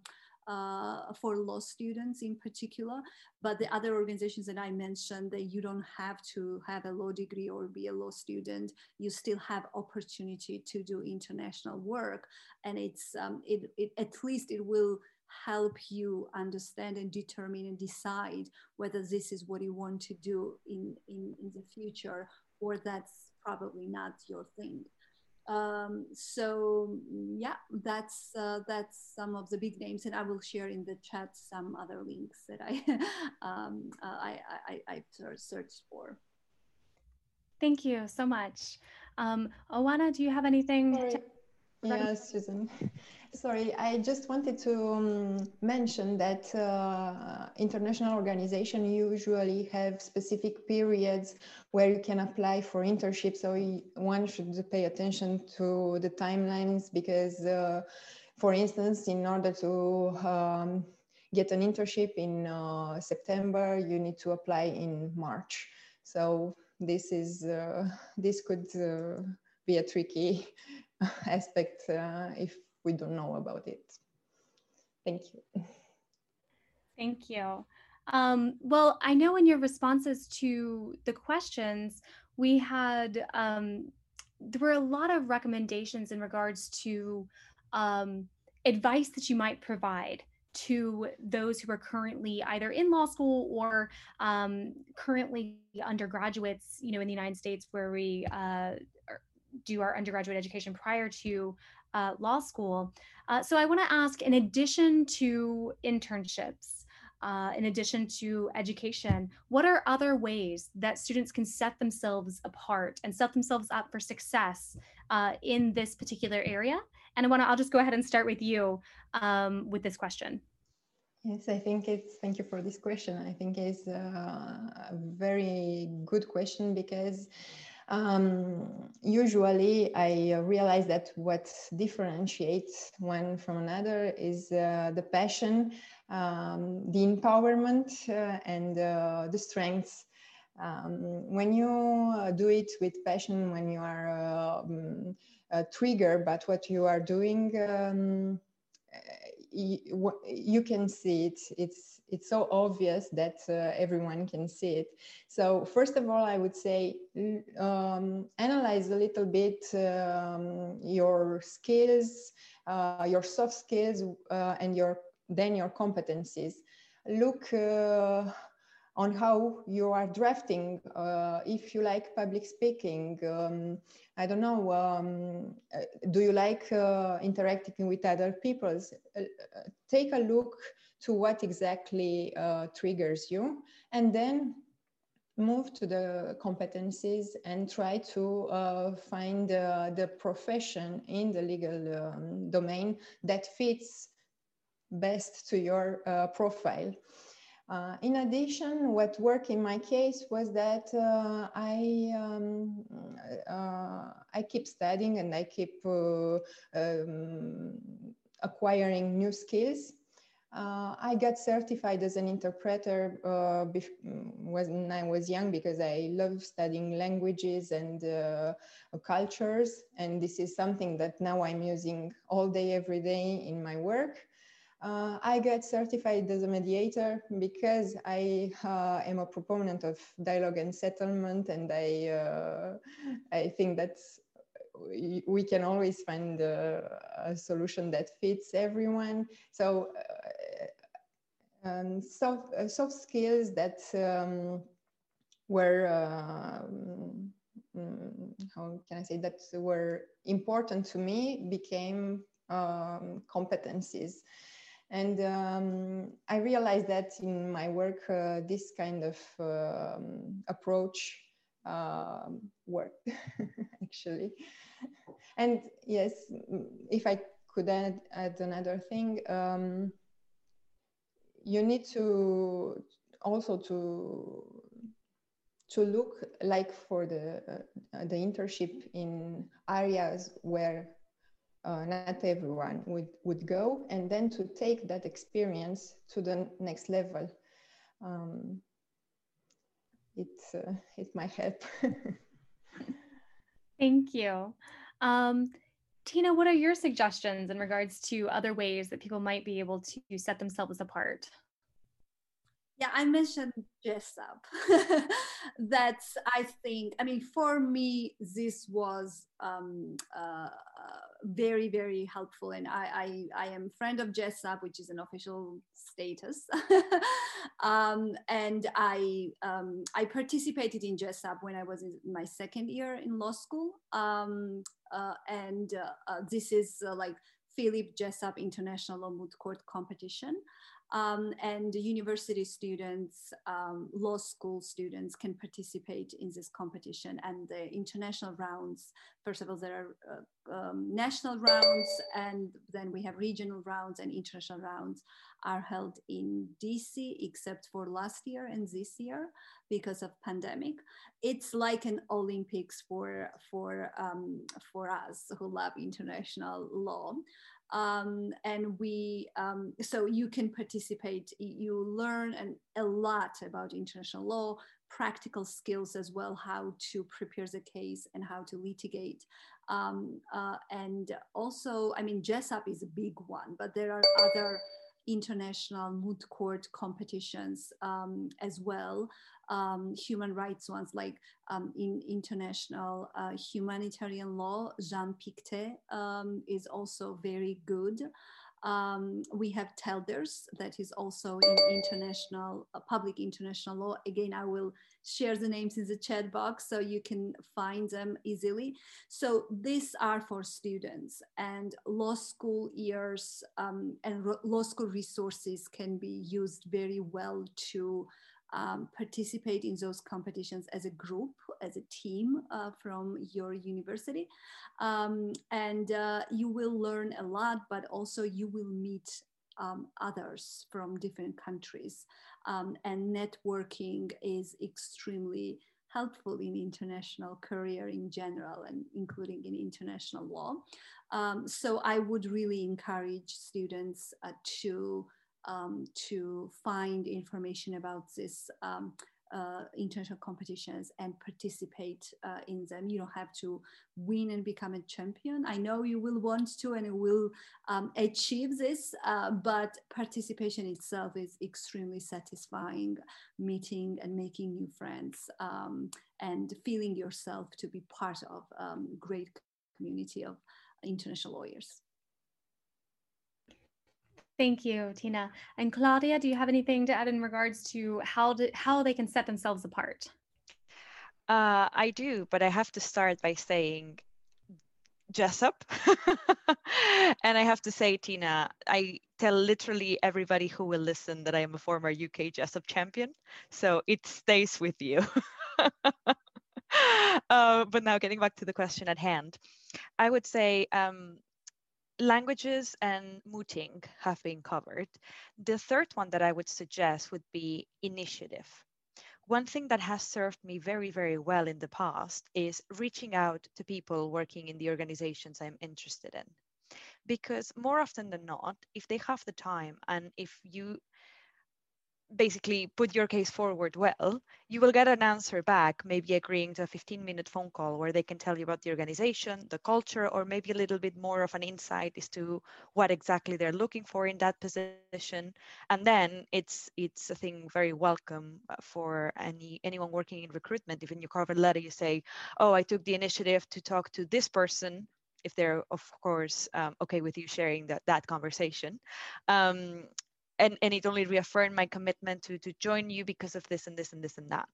uh, for law students in particular. But the other organizations that I mentioned, that you don't have to have a law degree or be a law student, you still have opportunity to do international work, and it's um, it, it at least it will help you understand and determine and decide whether this is what you want to do in, in, in the future or that's probably not your thing. Um, so yeah, that's uh, that's some of the big names, and I will share in the chat some other links that I um, uh, I, I, I searched for. Thank you so much. Um, Oana, do you have anything? To- yes, Susan. Sorry, I just wanted to um, mention that uh, international organizations usually have specific periods where you can apply for internships. So one should pay attention to the timelines because, uh, for instance, in order to um, get an internship in uh, September, you need to apply in March. So this is uh, this could uh, be a tricky aspect uh, if we don't know about it. Thank you. Thank you. Um, well, I know in your responses to the questions, we had um, there were a lot of recommendations in regards to um, advice that you might provide to those who are currently either in law school or um, currently undergraduates, you know, in the United States where we uh, do our undergraduate education prior to uh, law school. Uh, so I want to ask, in addition to internships, uh, in addition to education, what are other ways that students can set themselves apart and set themselves up for success uh, in this particular area? And I want to, I'll just go ahead and start with you um, with this question. Yes, I think it's, thank you for this question. I think it's a very good question because um, usually, I realize that what differentiates one from another is uh, the passion, um, the empowerment, uh, and uh, the strengths. Um, when you uh, do it with passion, when you are um, triggered by what you are doing, um, you, you, can see it. It's it's so obvious that uh, everyone can see it. So first of all, I would say um, analyze a little bit um, your skills, uh, your soft skills, uh, and your then your competencies. Look uh, on how you are drafting. Uh, if you like public speaking, um, I don't know. Um, uh, do you like interacting with other people? take a look to what exactly uh, triggers you, and then move to the competencies and try to uh, find uh, the profession in the legal um, domain that fits best to your uh, profile. Uh, in addition, what worked in my case was that uh, I um, uh, I keep studying and I keep uh, um, acquiring new skills uh, I got certified as an interpreter when I was young because I love studying languages and cultures. And this is something that now I'm using all day, every day in my work. Uh, I got certified as a mediator because I uh, am a proponent of dialogue and settlement, and I uh, I think that's we can always find a, a, solution that fits everyone. So um, soft, uh, soft skills that um, were uh, mm, how can I say that were important to me became um, competencies. And um, I realized that in my work, uh, this kind of um, approach um, worked actually. And yes, if I could add, add another thing, um, you need to also to to look like for the uh, the internship in areas where uh, not everyone would would go and then to take that experience to the next level um, it uh, it might help thank you um, Tina, what are your suggestions in regards to other ways that people might be able to set themselves apart? Yeah, I mentioned Jessup. That's, I think, I mean, for me, this was um, uh, very, very helpful. And I, I, I am friend of Jessup, which is an official status. um, and I, um, I participated in Jessup when I was in my second year in law school. Um, uh, and uh, uh, this is uh, like Philip Jessup International Law Moot Court Competition. Um, and university students, um, law school students can participate in this competition and the international rounds. First of all, there are uh, um, national rounds and then we have regional rounds and international rounds are held in DC except for last year and this year because of pandemic. It's like an Olympics for, for, um, for us who love international law um, and we um, so you can participate you learn an, a lot about international law practical skills as well how to prepare the case and how to litigate. Um, uh, and also i mean jessup is a big one but there are other international moot court competitions um, as well, um, human rights ones like um, in international uh, humanitarian law, Jean Pictet um, is also very good. Um, we have Telders that is also in international uh, public international law. Again, I will share the names in the chat box so you can find them easily. So these are for students and law school years um, and law school resources can be used very well to um, participate in those competitions as a group, as a team uh, from your university. Um, and uh, you will learn a lot, but also you will meet um, others from different countries. Um, and networking is extremely helpful in international career in general and including in international law. Um, so I would really encourage students uh, to um, to find information about this um, uh, international competitions and participate uh, in them. You don't have to win and become a champion. I know you will want to and you will um, achieve this, uh, but participation itself is extremely satisfying, meeting and making new friends um, and feeling yourself to be part of um, great community of international lawyers. Thank you, Tina. And Claudia, do you have anything to add in regards to how how they can set themselves apart? Uh, I do, but I have to start by saying Jessup. and I have to say, Tina, I tell literally everybody who will listen that I am a former UK Jessup champion. So it stays with you. uh, but now getting back to the question at hand, I would say um, languages and mooting have been covered. The third one that I would suggest would be initiative. One thing that has served me very, very well in the past is reaching out to people working in the organizations I'm interested in. Because more often than not, if they have the time and if you basically put your case forward well, you will get an answer back, maybe agreeing to a 15 minute phone call where they can tell you about the organization, the culture, or maybe a little bit more of an insight as to what exactly they're looking for in that position. And then it's it's a thing very welcome uh, for any anyone working in recruitment. If in your cover letter you say, oh, I took the initiative to talk to this person if they're of course um, okay with you sharing that that conversation um, and, and it only reaffirmed my commitment to, to join you because of this and this and this and that.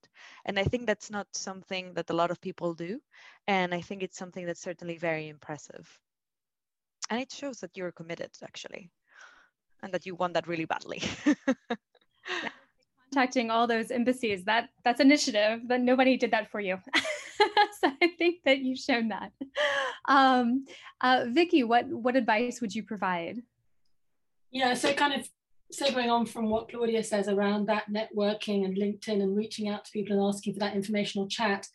And I think that's not something that a lot of people do. And I think it's something that's certainly very impressive. And it shows that you're committed actually, and that you want that really badly. Contacting all those embassies, that that's initiative, but nobody did that for you. so I think that you've shown that. Um, uh, Vicky, what what advice would you provide? Yeah, so kind of segueing on from what Claudia says around that networking and LinkedIn and reaching out to people and asking for that informational chat.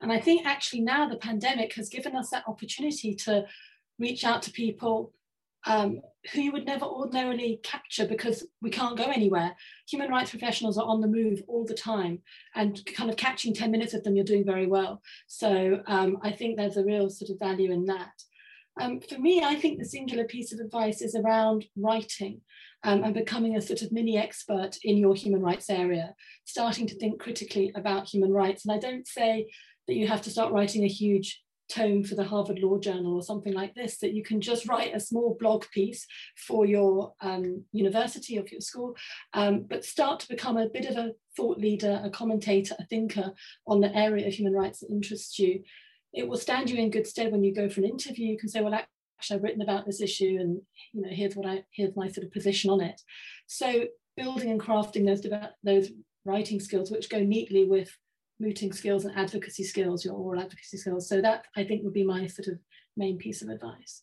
And I think actually now the pandemic has given us that opportunity to reach out to people um, who you would never ordinarily capture because we can't go anywhere. Human rights professionals are on the move all the time and kind of catching 10 minutes of them, you're doing very well. So um, I think there's a real sort of value in that. Um, for me, I think the singular piece of advice is around writing um, and becoming a sort of mini expert in your human rights area, starting to think critically about human rights. And I don't say that you have to start writing a huge tome for the Harvard Law Journal or something like this, that you can just write a small blog piece for your um, university or your school, um, but start to become a bit of a thought leader, a commentator, a thinker on the area of human rights that interests you. It will stand you in good stead when you go for an interview. You can say, well, actually, I've written about this issue and you know here's what I here's my sort of position on it. So building and crafting those those writing skills which go neatly with mooting skills and advocacy skills, your oral advocacy skills. So that I think would be my sort of main piece of advice.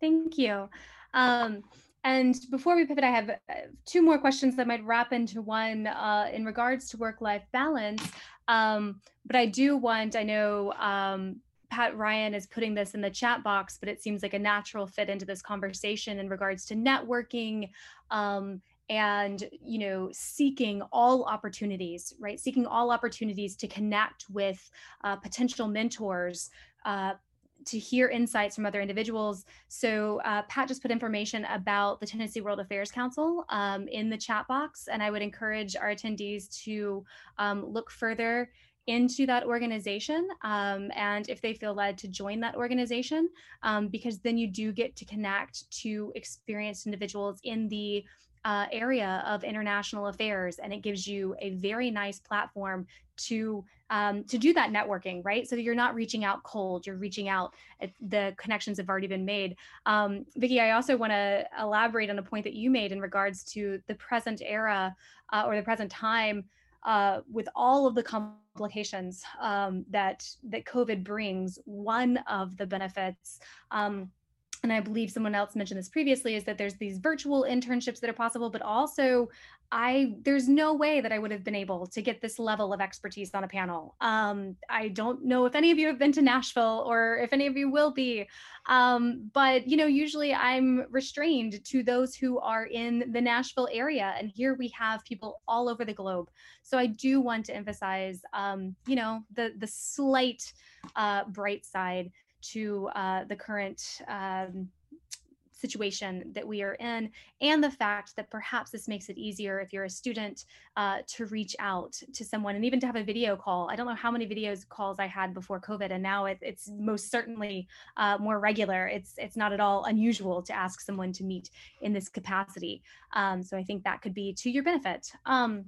Thank you. Um, and before we pivot, I have uh, two more questions that might wrap into one uh, in regards to work-life balance. Um, but I do want, I know um, Pat Ryan is putting this in the chat box, but it seems like a natural fit into this conversation in regards to networking um, and you know seeking all opportunities, right? Seeking all opportunities to connect with uh, potential mentors. Uh, to hear insights from other individuals. So uh, Pat just put information about the Tennessee World Affairs Council um, in the chat box, and I would encourage our attendees to um, look further into that organization um, and if they feel led to join that organization um, because then you do get to connect to experienced individuals in the uh, area of international affairs and it gives you a very nice platform to um, to do that networking right? So you're not reaching out cold you're reaching out the connections have already been made. Um, i also want to elaborate on a point that you made in regards to the present era uh, or the present time uh, with all of the complications um, that that covid brings one of the benefits um, and I believe someone else mentioned this previously, is that there's these virtual internships that are possible, but also I there's no way that I would have been able to get this level of expertise on a panel. Um, I don't know if any of you have been to Nashville or if any of you will be, um, but you know, usually I'm restrained to those who are in the Nashville area, and here we have people all over the globe. So I do want to emphasize, um, you know, the the slight uh, bright side to uh, the current um, situation that we are in, and the fact that perhaps this makes it easier if you're a student uh, to reach out to someone and even to have a video call. I don't know how many videos calls I had before COVID, and now it, it's most certainly uh, more regular. It's it's not at all unusual to ask someone to meet in this capacity. Um, so I think that could be to your benefit. Um,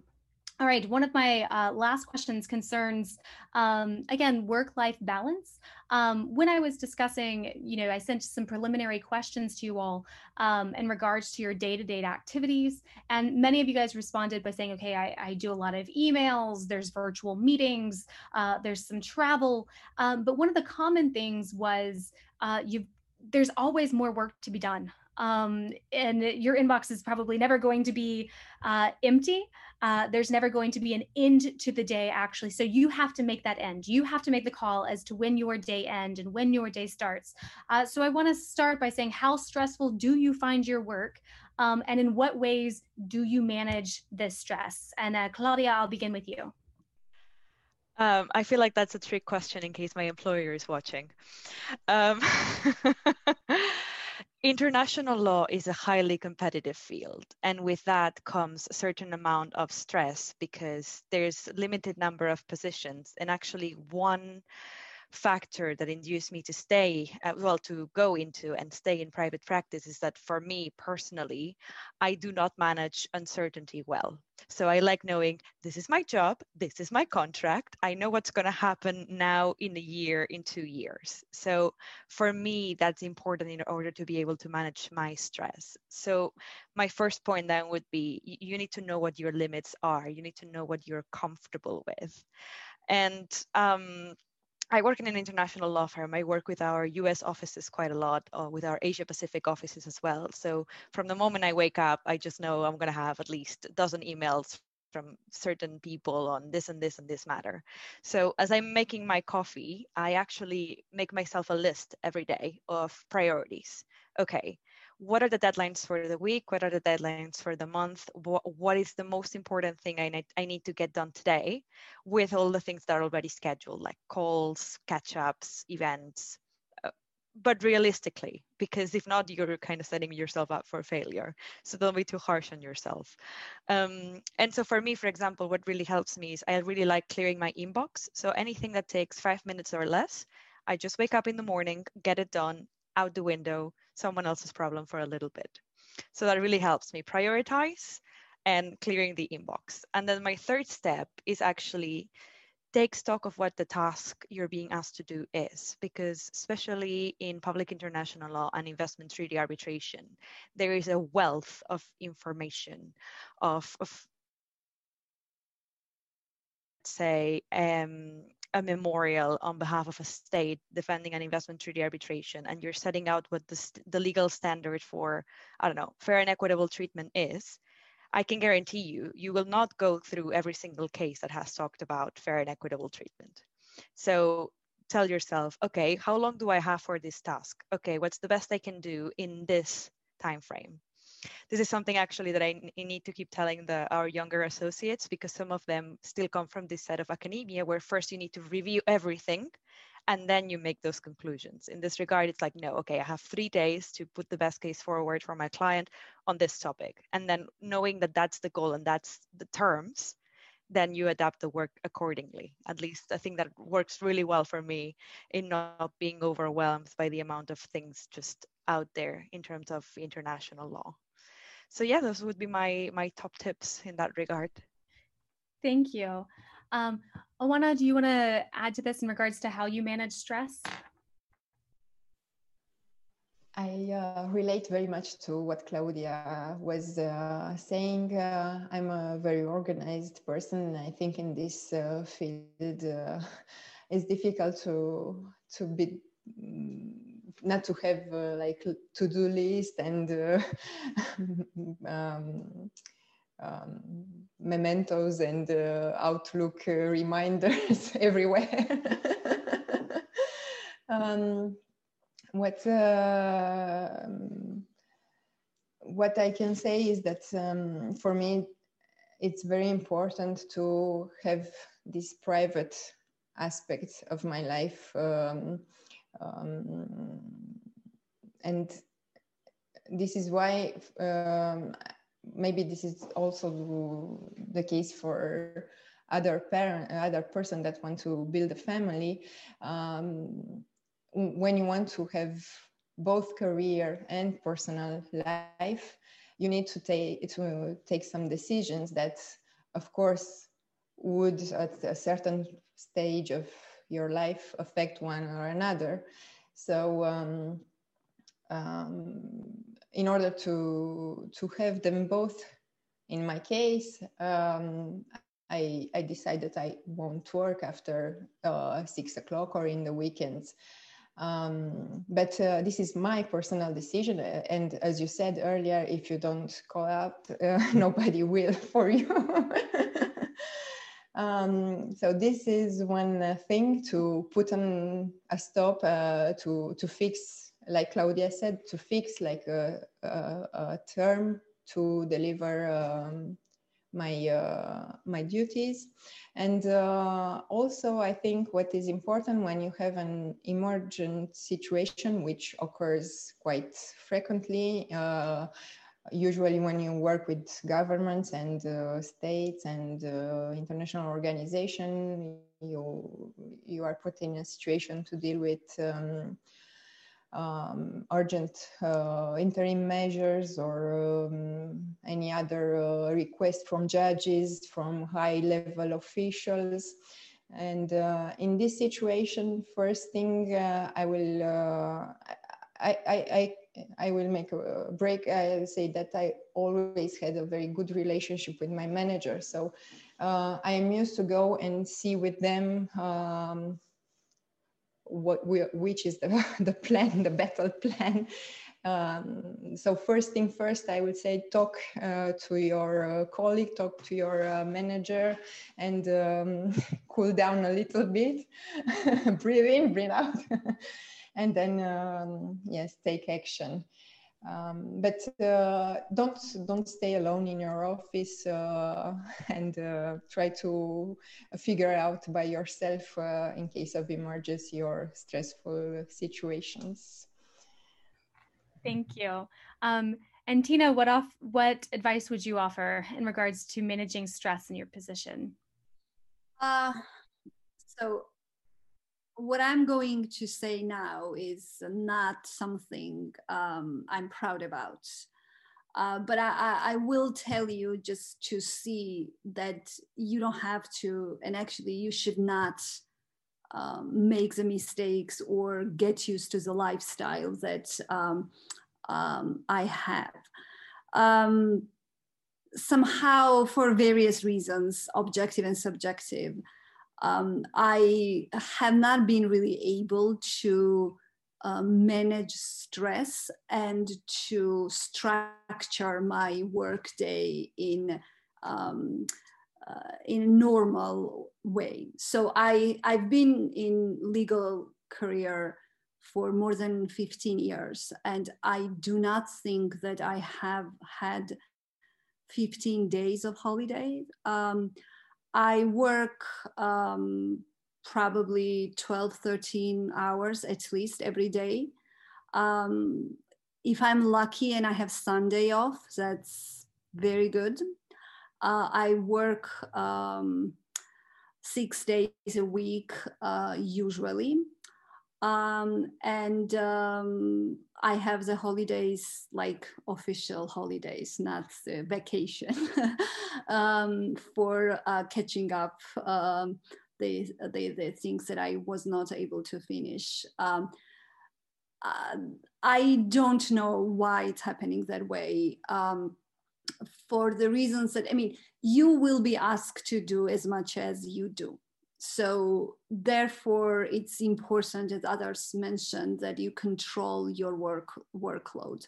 all right, one of my uh, last questions concerns, um, again, work-life balance. Um, when I was discussing, you know, I sent some preliminary questions to you all um, in regards to your day-to-day -day activities, and many of you guys responded by saying, okay, I, I do a lot of emails, there's virtual meetings, uh, there's some travel, um, but one of the common things was uh, you there's always more work to be done um, and your inbox is probably never going to be uh, empty. Uh, there's never going to be an end to the day, actually. So you have to make that end. You have to make the call as to when your day end and when your day starts. Uh, so I want to start by saying, how stressful do you find your work? Um, and in what ways do you manage this stress? And uh, Claudia, I'll begin with you. Um, I feel like that's a trick question in case my employer is watching. Um, international law is a highly competitive field and with that comes a certain amount of stress because there's limited number of positions and actually one factor that induced me to stay, uh, well, to go into and stay in private practice is that for me personally, I do not manage uncertainty well. So I like knowing this is my job, this is my contract, I know what's going to happen now in a year, in two years. So for me, that's important in order to be able to manage my stress. So my first point then would be you need to know what your limits are, you need to know what you're comfortable with. And um, I work in an international law firm. I work with our US offices quite a lot, uh, with our Asia Pacific offices as well. So from the moment I wake up, I just know I'm going to have at least a dozen emails from certain people on this and this and this matter. So as I'm making my coffee, I actually make myself a list every day of priorities. Okay, what are the deadlines for the week? What are the deadlines for the month? What, what is the most important thing I need, I need to get done today with all the things that are already scheduled, like calls, catch ups, events, uh, but realistically, because if not, you're kind of setting yourself up for failure. So don't be too harsh on yourself. Um, and so for me, for example, what really helps me is I really like clearing my inbox. So anything that takes five minutes or less, I just wake up in the morning, get it done, out the window, someone else's problem for a little bit. So that really helps me prioritize and clearing the inbox. And then my third step is actually take stock of what the task you're being asked to do is, because especially in public international law and investment treaty arbitration, there is a wealth of information of, of say, um, a memorial on behalf of a state defending an investment treaty arbitration and you're setting out what the, the legal standard for i don't know fair and equitable treatment is i can guarantee you you will not go through every single case that has talked about fair and equitable treatment. So tell yourself okay how long do i have for this task? Okay what's the best i can do in this time frame this is something actually that I, need to keep telling the, our younger associates because some of them still come from this side of academia where first you need to review everything and then you make those conclusions. In this regard it's like no okay i have three days to put the best case forward for my client on this topic. And then knowing that that's the goal and that's the terms then you adapt the work accordingly. At least i think that works really well for me in not being overwhelmed by the amount of things just out there in terms of international law so yeah those would be my my top tips in that regard thank you um, Oana, do you want to add to this in regards to how you manage stress? I uh, relate very much to what Claudia was uh, saying. Uh, I'm a very organized person. I think in this uh, field, uh, it's difficult to to be mm, not to have uh, like to-do list and um, um, mementos and uh, Outlook uh, reminders everywhere. um, what uh, what I can say is that um, for me, it's very important to have this private aspect of my life, um, and this is why um, maybe this is also the case for other parent other person that want to build a family. Um, when you want to have both career and personal life you need to take to take some decisions that of course would at a certain stage of your life affect one or another so um, um, in order to to have them both in my case um, I, I decided I won't work after uh, six o'clock or in the weekends. Um, but uh, this is my personal decision. And as you said earlier, if you don't call up, uh, nobody will for you. um, so this is one thing to put on a stop uh, to to fix like Claudia said, to fix like a, a, a term to deliver um, my uh, my duties. And uh, also i think what is important when you have an emergent situation which occurs quite frequently uh, usually when you work with governments and uh, states and uh, international organization you you are put in a situation to deal with um, um, urgent uh, interim measures or um, any other uh, request from judges, from high level officials. And uh, in this situation, first thing uh, I will, I, I, I, I, will make a break. I say that I always had a very good relationship with my manager. So uh, I am used to go and see with them um, what we, which is the, the plan, the battle plan. Um, so first thing first, I would say talk uh, to your uh, colleague, talk to your uh, manager, and um, cool down a little bit. breathe in, breathe out, and then um, yes, take action. Um, but uh, don't don't stay alone in your office uh, and uh, try to figure out by yourself uh, in case of emergency or stressful situations. Thank you. Um, and Tina, what off what advice would you offer in regards to managing stress in your position? Uh, so what I'm going to say now is not something um, I'm proud about. Uh, but I, I, will tell you just to see that you don't have to, and actually, you should not um, make the mistakes or get used to the lifestyle that um, um I have. Um, somehow, for various reasons, objective and subjective, um, I have not been really able to uh, manage stress and to structure my workday in um, uh, in a normal way. So I I've been in legal career for more than 15 years, and I do not think that I have had 15 days of holiday. Um, I work um, probably 12, 13 hours at least every day. Um, if I'm lucky and I have Sunday off, that's very good. Uh, I work um, six days a week uh, usually. Um, and um, I have the holidays like official holidays, not the vacation, um, for uh, catching up um, the, the, the things that I was not able to finish. Um, uh, I don't know why it's happening that way. Um, for the reasons that, I mean, you will be asked to do as much as you do. So therefore, it's important, as others mentioned, that you control your work workload.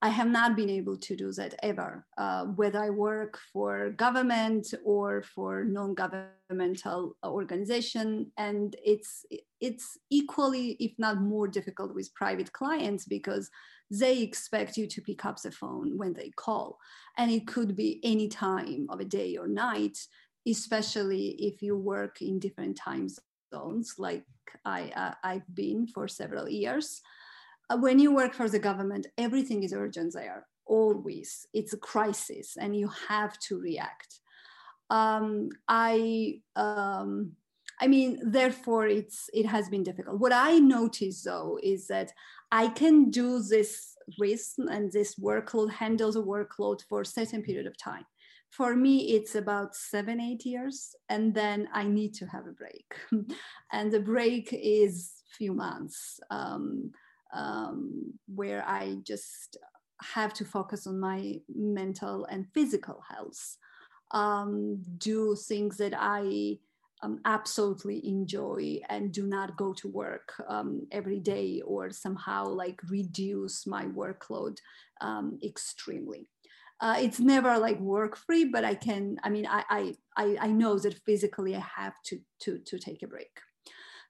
I have not been able to do that ever, uh, whether I work for government or for non-governmental organization. And it's, it's equally, if not more difficult with private clients because they expect you to pick up the phone when they call. And it could be any time of a day or night, especially if you work in different time zones like I, uh, I've been for several years. Uh, when you work for the government, everything is urgent there, always. It's a crisis and you have to react. Um, I, um, I mean, therefore, it's it has been difficult. What I notice though is that I can do this risk and this workload, handle the workload for a certain period of time. For me, it's about seven, eight years, and then I need to have a break. and the break is few months. Um, um, where I just have to focus on my mental and physical health, um, do things that I um, absolutely enjoy and do not go to work um, every day or somehow like reduce my workload um, extremely. Uh, it's never like work free, but I can, I mean, I, I, I know that physically I have to, to, to take a break.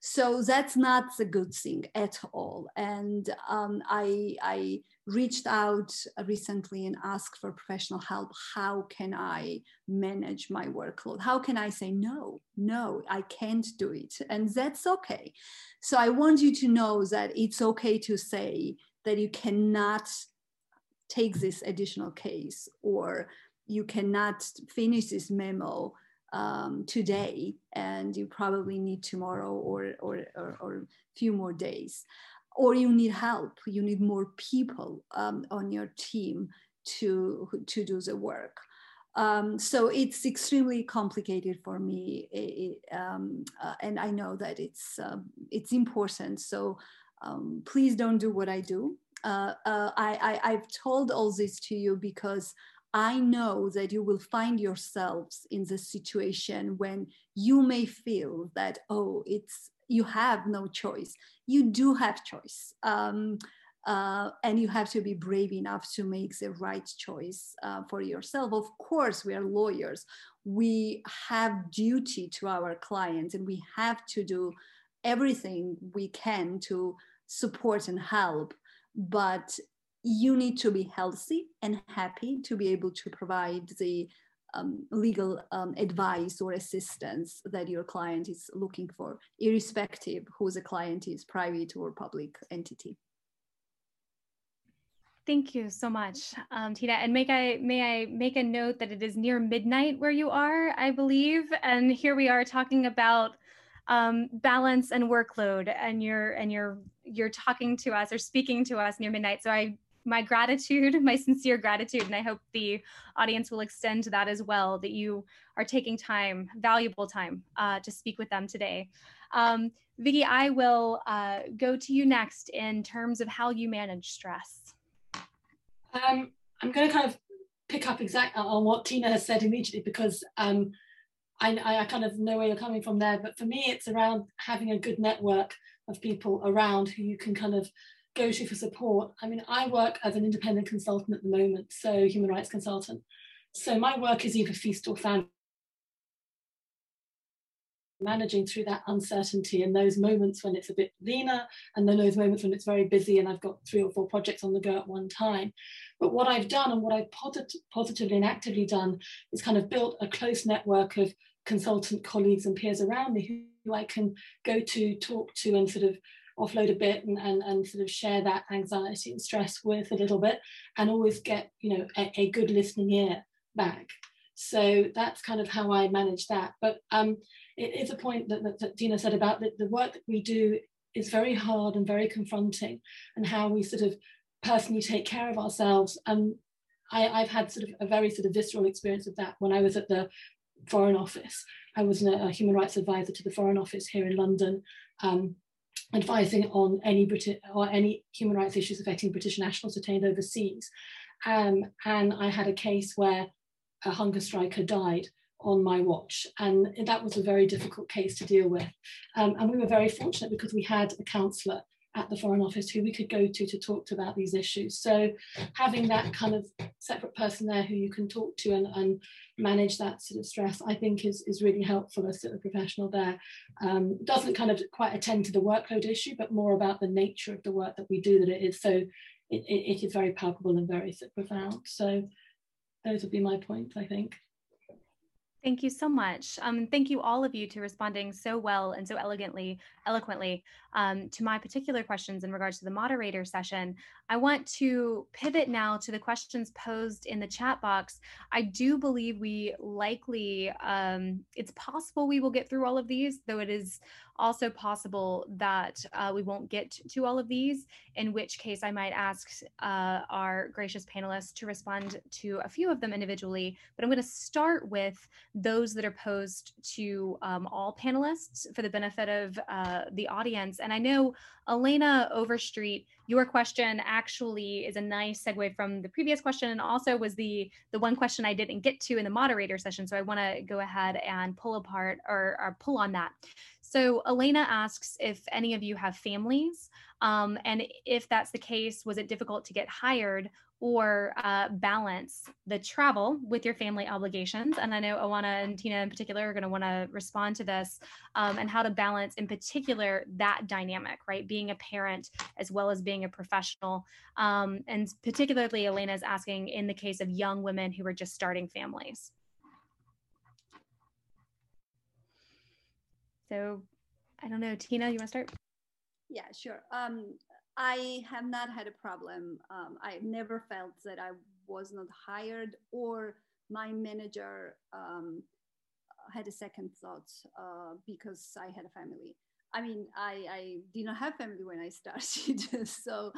So that's not a good thing at all. And um, I, I reached out recently and asked for professional help. How can I manage my workload? How can I say, no, no, I can't do it? And that's okay. So I want you to know that it's okay to say that you cannot take this additional case or you cannot finish this memo um, today and you probably need tomorrow or, or, or, or a few more days. Or you need help, you need more people um, on your team to, to do the work. Um, so it's extremely complicated for me, it, um, uh, and I know that it's uh, it's important. So um, please don't do what I do. Uh, uh I, I I've told all this to you because I know that you will find yourselves in the situation when you may feel that, oh, it's you have no choice. You do have choice. Um, uh, and you have to be brave enough to make the right choice uh, for yourself. Of course, we are lawyers. We have duty to our clients, and we have to do everything we can to support and help. But you need to be healthy and happy to be able to provide the um, legal um, advice or assistance that your client is looking for, irrespective who the client is, private or public entity. Thank you so much, um, Tina. And may I may I make a note that it is near midnight where you are, I believe, and here we are talking about um, balance and workload, and you're and you're you're talking to us or speaking to us near midnight. So I my gratitude, my sincere gratitude, and I hope the audience will extend to that as well. That you are taking time, valuable time, uh, to speak with them today. Um, Vicky, I will uh, go to you next in terms of how you manage stress. Um, I'm going to kind of pick up exactly on what Tina has said immediately because um, I, I kind of know where you're coming from there. But for me, it's around having a good network of people around who you can kind of go to for support. I mean, I work as an independent consultant at the moment, so human rights consultant. So my work is either feast or famine. Managing through that uncertainty and those moments when it's a bit leaner, and then those moments when it's very busy and I've got three or four projects on the go at one time. But what I've done and what I've posit- positively and actively done is kind of built a close network of consultant colleagues and peers around me who, who I can go to, talk to, and sort of offload a bit and, and, and sort of share that anxiety and stress with a little bit and always get you know a, a good listening ear back. So that's kind of how i manage that. But um, it is a point that, that, that dina said about the, the work that we do is very hard and very confronting and how we sort of personally take care of ourselves and I, i've had sort of a very sort of visceral experience of that when i was at the foreign office i was a human rights advisor to the foreign office here in london um, advising on any British or any human rights issues affecting British nationals detained overseas. Um, and I had a case where a hunger striker died on my watch, and that was a very difficult case to deal with. Um, and we were very fortunate because we had a counsellor at the Foreign Office who we could go to to talk to about these issues. So having that kind of separate person there who you can talk to and, and manage that sort of stress, I think is, is really helpful as a professional there. Um, doesn't kind of quite attend to the workload issue, but more about the nature of the work that we do, that it is so, it, it is very palpable and very profound. So those would be my points, I think. Thank you so much. Um, thank you all of you to responding so well and so elegantly, eloquently um, to my particular questions in regards to the moderator session. I want to pivot now to the questions posed in the chat box. I do believe we likely, um, it's possible we will get through all of these, though it is also possible that uh, we won't get to all of these, in which case I might ask uh, our gracious panelists to respond to a few of them individually. But I'm going to start with those that are posed to um, all panelists for the benefit of uh, the audience. And I know Elena Overstreet, your question actually is a nice segue from the previous question and also was the, the one question I didn't get to in the moderator session. So I want to go ahead and pull apart or, or pull on that. So Elena asks if any of you have families, um, and if that's the case, was it difficult to get hired or uh, balance the travel with your family obligations? And I know Oana and Tina in particular are going to want to respond to this um, and how to balance, in particular, that dynamic, right? Being a parent as well as being a professional. Um, and particularly, Elena is asking in the case of young women who are just starting families. So I don't know, Tina, you want to start? Yeah, sure. Um, I have not had a problem. Um, I never felt that I was not hired or my manager um, had a second thought uh, because I had a family. I mean, I, I did not have family when I started, so.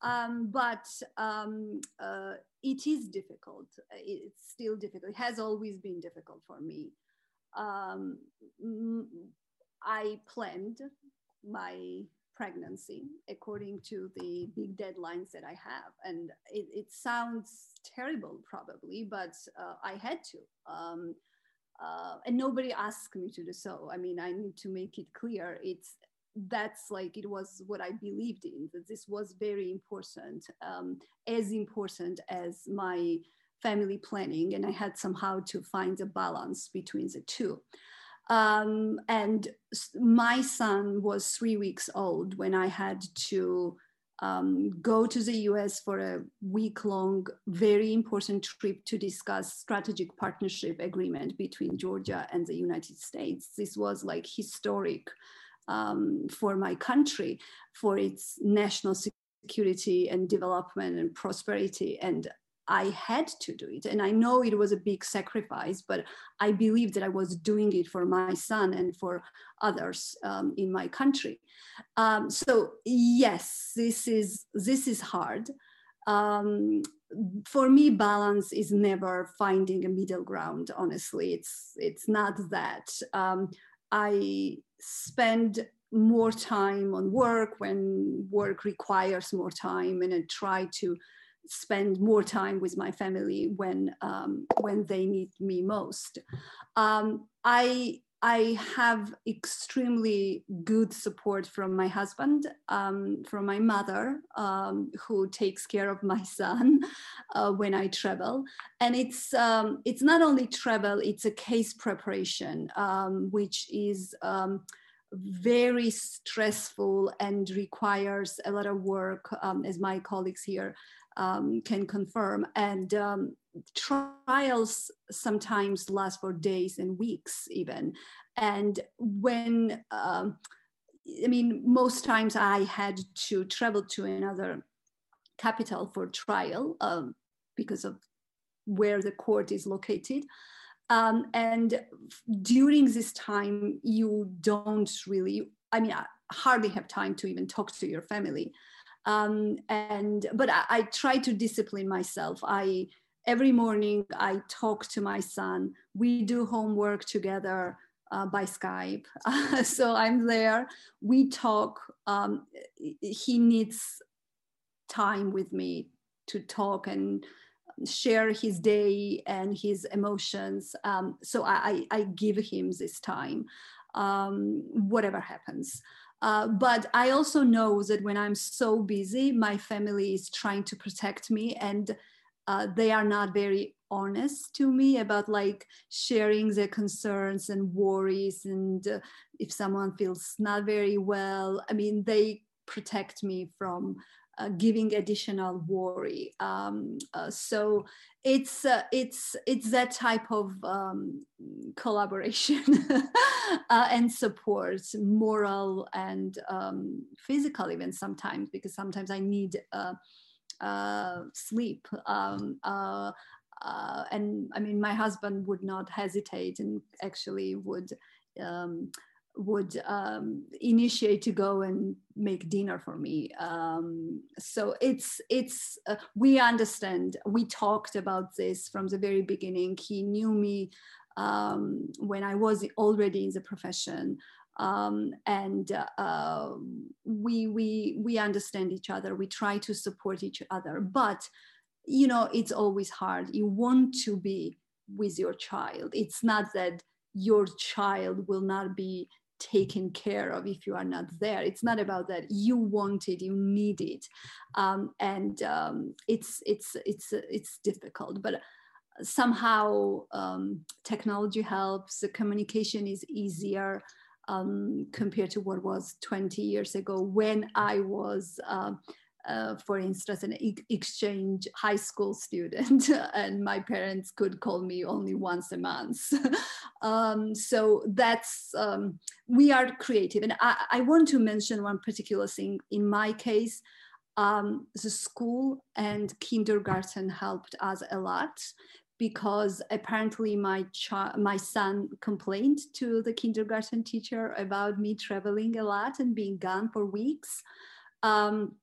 Um, but um, uh, it is difficult. It's still difficult. It has always been difficult for me. Um, I planned my pregnancy according to the big deadlines that I have. And it, it sounds terrible, probably, but uh, I had to. Um, uh, and nobody asked me to do so. I mean, I need to make it clear. It's that's like it was what I believed in. That this was very important, um, as important as my family planning, and I had somehow to find a balance between the two. Um, and my son was three weeks old when I had to um, go to the US for a week long, very important trip to discuss strategic partnership agreement between Georgia and the United States. This was like historic um, for my country, for its national security and development and prosperity. And I had to do it. And I know it was a big sacrifice, but I believe that I was doing it for my son and for others um, in my country. Um, so yes, this is this is hard. Um, for me, balance is never finding a middle ground. Honestly, it's it's not that. Um, I spend more time on work when work requires more time, and I try to spend more time with my family when um, when they need me most. Um, I I have extremely good support from my husband, um, from my mother, um, who takes care of my son uh, when I travel. And it's um, it's not only travel; it's a case preparation, um, which is um, very stressful and requires a lot of work, um, as my colleagues here um, can confirm. And um, trials sometimes last for days and weeks, even. And when, um, I mean, most times I had to travel to another capital for trial um, because of where the court is located. Um, and during this time, you don't really, I mean, I hardly have time to even talk to your family. Um, and but I, I, try to discipline myself. I every morning I talk to my son. We do homework together uh, by Skype. So I'm there. We talk. Um, he needs time with me to talk and share his day and his emotions. Um, so I, I, give him this time, um, whatever happens. Uh, but I also know that when I'm so busy, my family is trying to protect me and uh, they are not very honest to me about like sharing their concerns and worries and uh, if someone feels not very well i mean they protect me from uh, giving additional worry. Um, uh, so it's uh, it's it's that type of um, collaboration uh, and support, moral and um, physical, even sometimes because sometimes I need uh, sleep. Um, and I mean, my husband would not hesitate and actually would um, would um, initiate to go and make dinner for me. Um, so it's it's uh, we understand. We talked about this from the very beginning. He knew me um, when I was already in the profession. Um, and uh, we we we understand each other. We try to support each other, but you know it's always hard. You want to be with your child. It's not that your child will not be taken care of if you are not there it's not about that you want it you need it um, and um, it's it's it's it's difficult but somehow um, technology helps the communication is easier um, compared to what was 20 years ago when i was uh, uh, for instance, an exchange high school student, and my parents could call me only once a month. um, so that's, um, we are creative. And I, I, want to mention one particular thing. In my case, um, the school and kindergarten helped us a lot because apparently my child, my son complained to the kindergarten teacher about me traveling a lot and being gone for weeks. Um,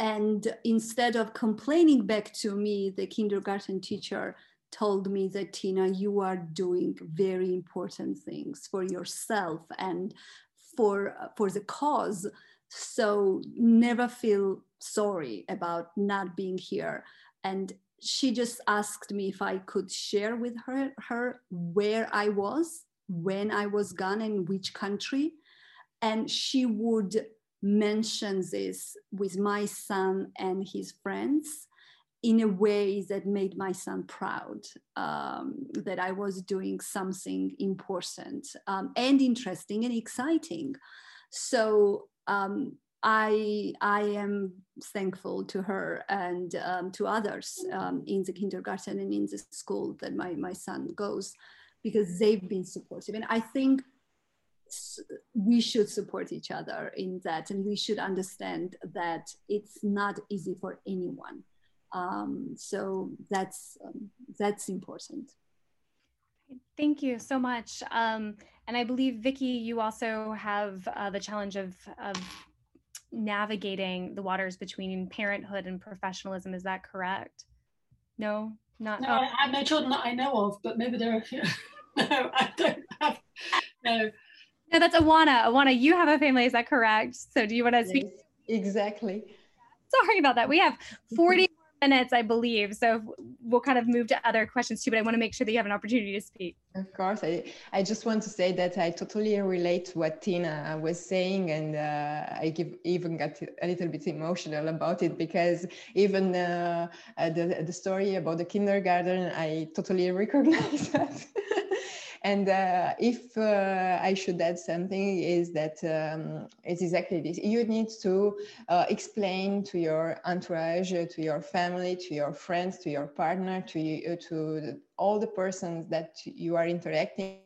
and instead of complaining back to me, the kindergarten teacher told me that Tina, you are doing very important things for yourself and for for the cause. So never feel sorry about not being here. And she just asked me if I could share with her, her where I was, when I was gone, and which country. And she would mention this with my son and his friends in a way that made my son proud um, that I was doing something important um, and interesting and exciting. So um, I I am thankful to her and um, to others um, in the kindergarten and in the school that my my son goes because they've been supportive and I think we should support each other in that and we should understand that it's not easy for anyone um, so that's um, that's important thank you so much um, and i believe vicki you also have uh, the challenge of, of navigating the waters between parenthood and professionalism is that correct no not no i have no children that i know of but maybe there are a few no i don't have no no, that's Oana. Oana, you have a family. Is that correct? So do you want to speak? Exactly. Sorry about that. We have 40 minutes, I believe. So we'll kind of move to other questions too, but I want to make sure that you have an opportunity to speak. Of course. I, I just want to say that I totally relate to what Tina was saying. And uh, I give, even got a little bit emotional about it because even uh, the, the story about the kindergarten, I totally recognize that. And uh, if uh, I should add something, is that um, it's exactly this. You need to uh, explain to your entourage, to your family, to your friends, to your partner, to you, to all the persons that you are interacting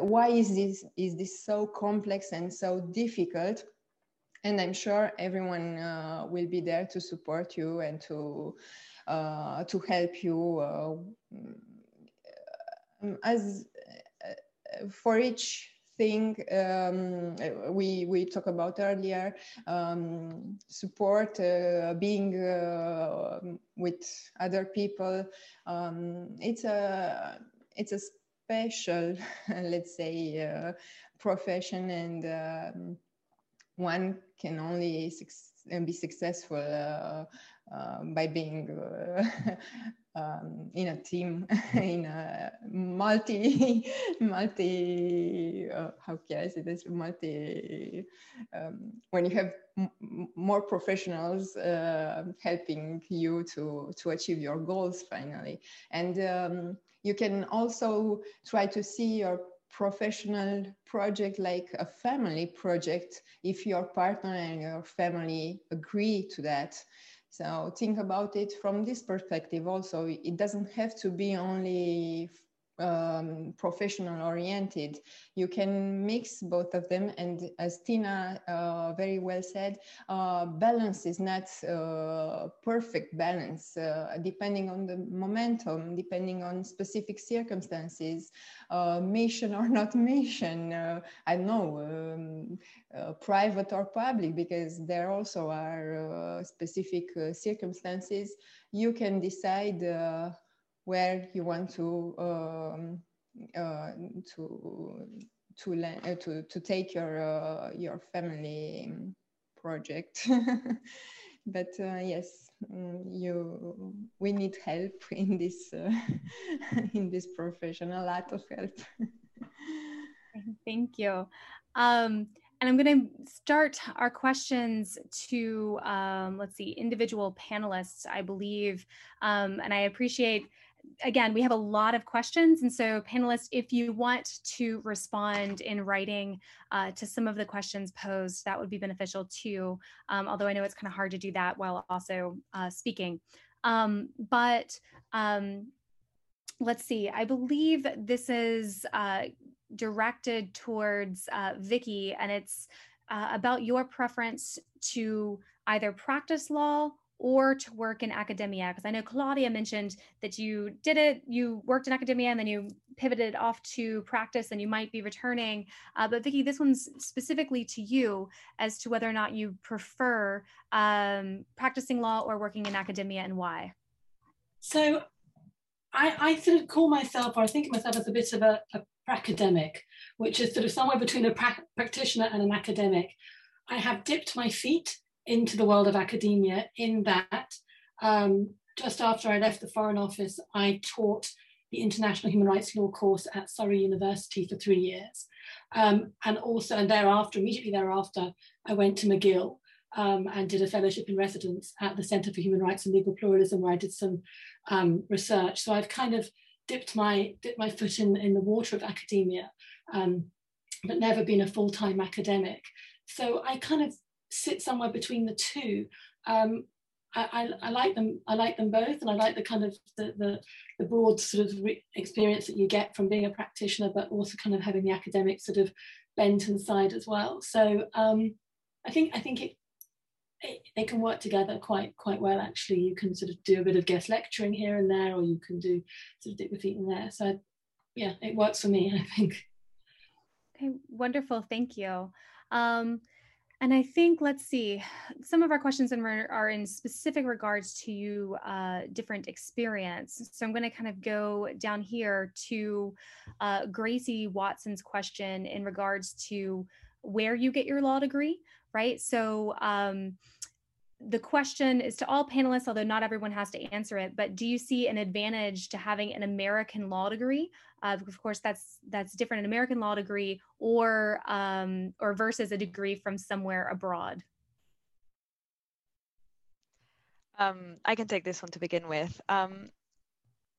why is this is this so complex and so difficult and i'm sure everyone uh, will be there to support you and to uh, to help you uh, mm, as uh, for each thing um, we we talked about earlier um, support uh, being uh, with other people um, it's a it's a special, let's say, uh, profession, and um, one can only be successful uh, uh, by being uh, um, in a team, in a multi, multi, uh, how can I say this, multi, um, when you have more professionals uh, helping you to, to achieve your goals finally. And um, you can also try to see your professional project like a family project if your partner and your family agree to that so think about it from this perspective also. It doesn't have to be only um, professional oriented. You can mix both of them. And as Tina uh, very well said, uh, balance is not uh, perfect balance, uh, depending on the momentum, depending on specific circumstances, uh, mission or not mission. I know, um, private or public, because there also are specific circumstances. You can decide where you want to um, uh, to to, uh, to to take your uh, your family project. but uh, yes, mm, you we need help in this uh, in this profession. A lot of help. Thank you. Um, and I'm going to start our questions to, um, let's see, individual panelists, I believe. Um, and I appreciate again, we have a lot of questions. And so panelists, if you want to respond in writing uh, to some of the questions posed, that would be beneficial too. Um, although I know it's kind of hard to do that while also uh, speaking. Um, but um, let's see, I believe this is uh, directed towards uh, Vicky and it's uh, about your preference to either practice law or to work in academia? Because I know Claudia mentioned that you did it, you worked in academia and then you pivoted off to practice and you might be returning. Uh, but Vicky, this one's specifically to you as to whether or not you prefer um, practicing law or working in academia and why. So I, I sort of call myself, or I think of myself as a bit of a, a academic, which is sort of somewhere between a pra practitioner and an academic. I have dipped my feet into the world of academia in that um, just after I left the Foreign Office, I taught the International Human Rights Law course at Surrey University for three years. Um, and also, and thereafter, immediately thereafter, I went to McGill um, and did a fellowship in residence at the Centre for Human Rights and Legal Pluralism, where I did some um, research. So I've kind of dipped my dipped my foot in, in the water of academia, um, but never been a full-time academic. So I kind of sit somewhere between the two. Um, I, I, I, like them. I like them both, and I like the kind of the the, the broad sort of experience that you get from being a practitioner, but also kind of having the academic sort of bent inside as well. So um, I think I think it, it they can work together quite quite well. Actually, you can sort of do a bit of guest lecturing here and there, or you can do sort of dip your feet in there. So yeah, it works for me. I think. Okay, wonderful. Thank you. Um, and I think, let's see, some of our questions are in specific regards to you uh, different experience. So I'm going to kind of go down here to uh, Gracie Watson's question in regards to where you get your law degree, right? So um, the question is to all panelists, although not everyone has to answer it, but do you see an advantage to having an American law degree? Uh, of course, that's that's different, an American law degree or um, or versus a degree from somewhere abroad. Um, I can take this one to begin with. Um,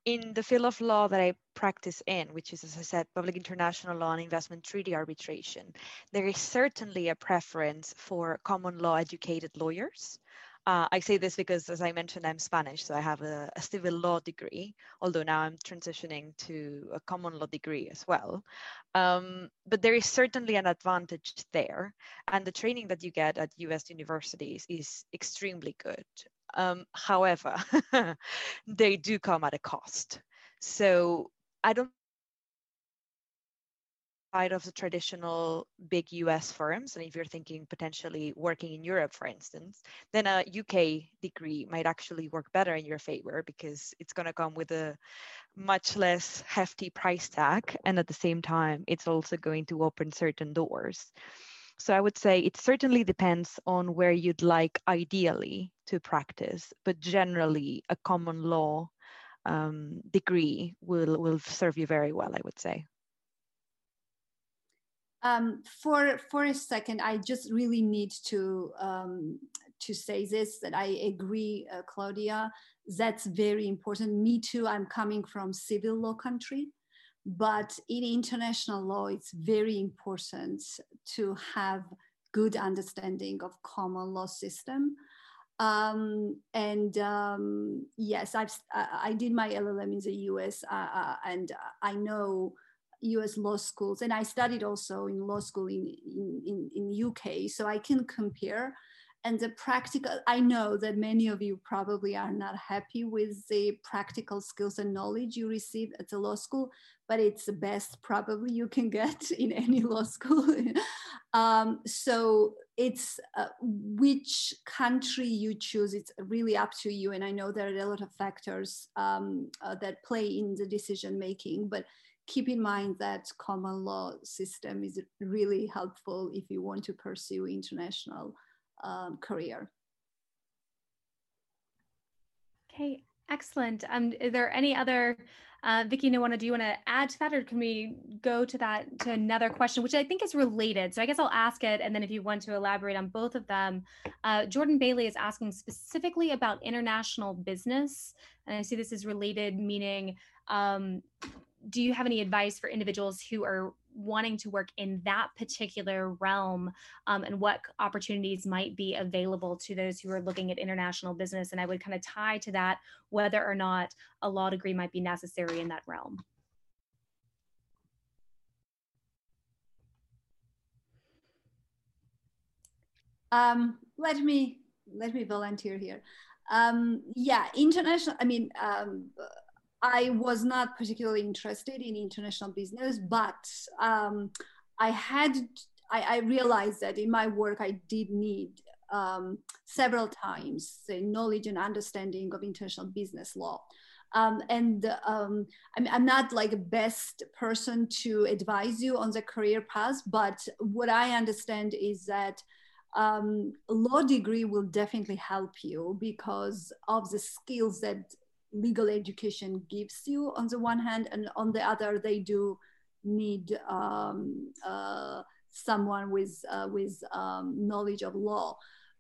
in the field of law that I practice in, which is, as I said, public international law and investment treaty arbitration, there is certainly a preference for common law educated lawyers. Uh, I say this because, as I mentioned, I'm Spanish, so I have a, a, civil law degree, although now I'm transitioning to a common law degree as well. Um, but there is certainly an advantage there, and the training that you get at US universities is extremely good. Um, however, they do come at a cost. So I don't side of the traditional big US firms, and if you're thinking potentially working in Europe, for instance, then a UK degree might actually work better in your favor because it's going to come with a much less hefty price tag. And at the same time, it's also going to open certain doors. So I would say it certainly depends on where you'd like ideally to practice, but generally a common law um, degree will, will serve you very well, I would say. Um, for for a second, I just really need to um, to say this that I agree, uh, Claudia. That's very important. Me too. I'm coming from civil law country, but in international law it's very important to have good understanding of common law system um, and um, yes I've, i did my llm in the us uh, uh, and i know us law schools and i studied also in law school in, in, in, uk so i can compare. And the practical i know that many of you probably are not happy with the practical skills and knowledge you receive at the law school but it's the best probably you can get in any law school. Um, so it's uh, which country you choose it's really up to you and i know there are a lot of factors um, uh, that play in the decision making but keep in mind that common law system is really helpful if you want to pursue international um, career. Okay, excellent. Um, is there any other, uh, Vicky, no, do you want to add to that or can we go to that, to another question, which I think is related. So I guess I'll ask it. And then if you want to elaborate on both of them, uh, Jordan Bailey is asking specifically about international business. And I see this is related, meaning um, do you have any advice for individuals who are wanting to work in that particular realm um, and what opportunities might be available to those who are looking at international business? And i would kind of tie to that whether or not a law degree might be necessary in that realm. Um, let me let me volunteer here. Um, yeah international i mean um, I was not particularly interested in international business, but um, I had I, I, realized that in my work I did need um, several times the knowledge and understanding of international business law. Um, and um, I'm, I'm, not like the best person to advise you on the career path, but what I understand is that um, law degree will definitely help you because of the skills that legal education gives you on the one hand, and on the other, they do need um, uh, someone with uh, with um, knowledge of law.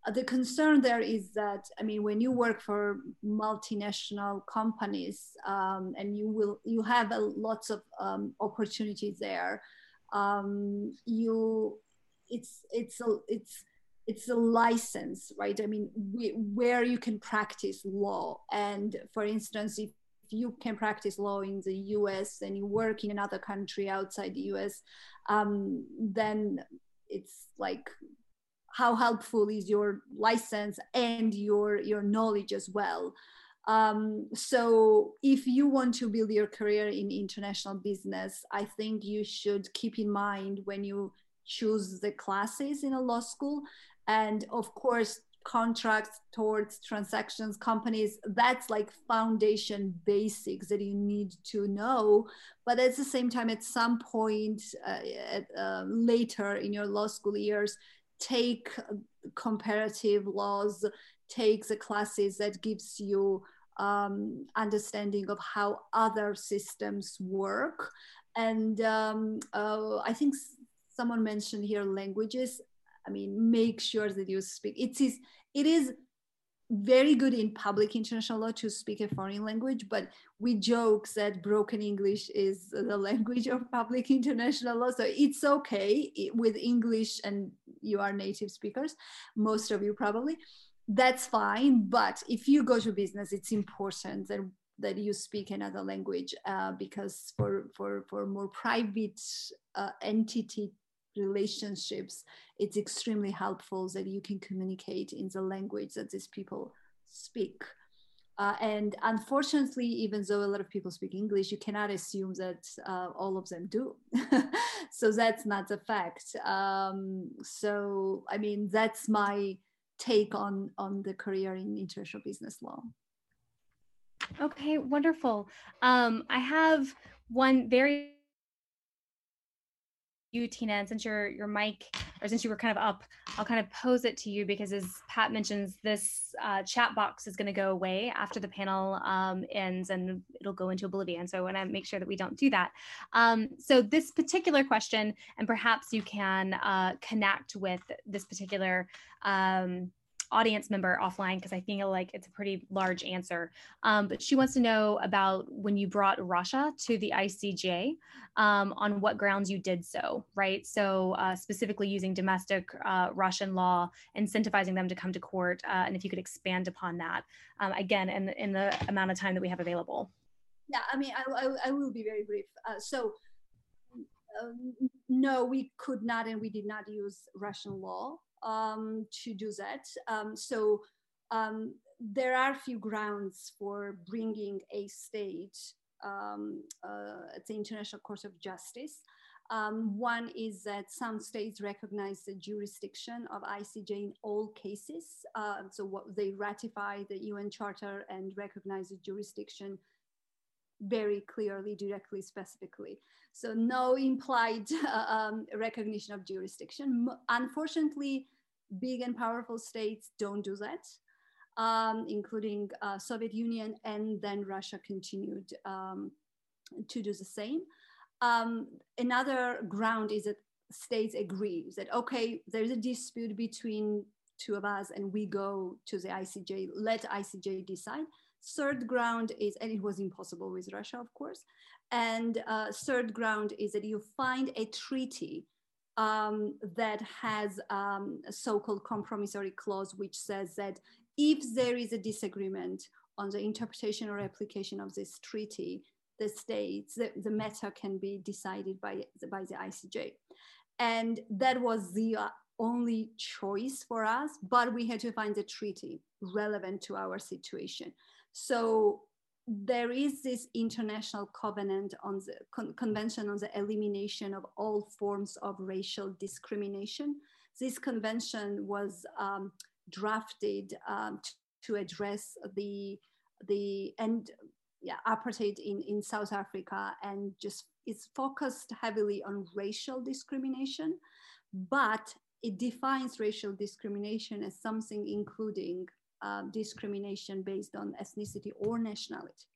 Uh, the concern there is that I mean, when you work for multinational companies um, and you will you have a, lots of um, opportunities there, um, you it's it's a, it's it's a license, right? I mean, we, where you can practice law. And for instance, if you can practice law in the US and you work in another country outside the US, um, then it's like how helpful is your license and your your knowledge as well. Um, so if you want to build your career in international business, I think you should keep in mind when you choose the classes in a law school and of course contracts towards transactions companies that's like foundation basics that you need to know. But at the same time at some point uh, at, uh, later in your law school years take comparative laws take the classes that gives you um, understanding of how other systems work. And um, uh, i think someone mentioned here languages I mean, make sure that you speak. It is, it is very good in public international law to speak a foreign language, but we joke that broken English is the language of public international law. So it's okay with English and you are native speakers, most of you probably. That's fine. But if you go to business, it's important that that you speak another language uh, because for for for more private uh, entity relationships, it's extremely helpful that you can communicate in the language that these people speak. Uh, and unfortunately, even though a lot of people speak English, you cannot assume that uh, all of them do. so that's not the fact. Um, so, I mean, that's my take on, on the career in international business law. Okay, wonderful. Um, I have one very you, Tina, and since your your mic, or since you were kind of up, I'll kind of pose it to you because as Pat mentions, this uh, chat box is going to go away after the panel um, ends and it'll go into oblivion. So I want to make sure that we don't do that. Um, so this particular question, and perhaps you can uh, connect with this particular um, audience member offline because I feel like it's a pretty large answer. Um, but she wants to know about when you brought Russia to the ICJ, um, on what grounds you did so, right? So uh, specifically using domestic uh, Russian law, incentivizing them to come to court, uh, and if you could expand upon that um, again in in the amount of time that we have available. Yeah, I mean, I, I, I will be very brief. Uh, so. Um, no, we could not, and we did not use Russian law um, to do that. Um, so um, there are few grounds for bringing a state um, uh, at the International Court of Justice. Um, one is that some states recognize the jurisdiction of ICJ in all cases. Uh, so what, they ratify the UN Charter and recognize the jurisdiction very clearly, directly, specifically. So no implied uh, um, recognition of jurisdiction. Unfortunately, big and powerful states don't do that, um, including uh, Soviet Union, and then Russia continued um, to do the same. Um, another ground is that states agree that okay, there's a dispute between two of us, and we go to the ICJ. Let ICJ decide. Third ground is, and it was impossible with Russia, of course. And uh, third ground is that you find a treaty um, that has um, a so-called compromissory clause, which says that if there is a disagreement on the interpretation or application of this treaty, the states, the, the matter can be decided by, by the ICJ. And that was the uh, only choice for us, but we had to find a treaty relevant to our situation. So there is this international covenant on the con convention on the elimination of all forms of racial discrimination. This convention was um, drafted um, to address the the and yeah apartheid in in South Africa and just it's focused heavily on racial discrimination, but it defines racial discrimination as something including uh, discrimination based on ethnicity or nationality.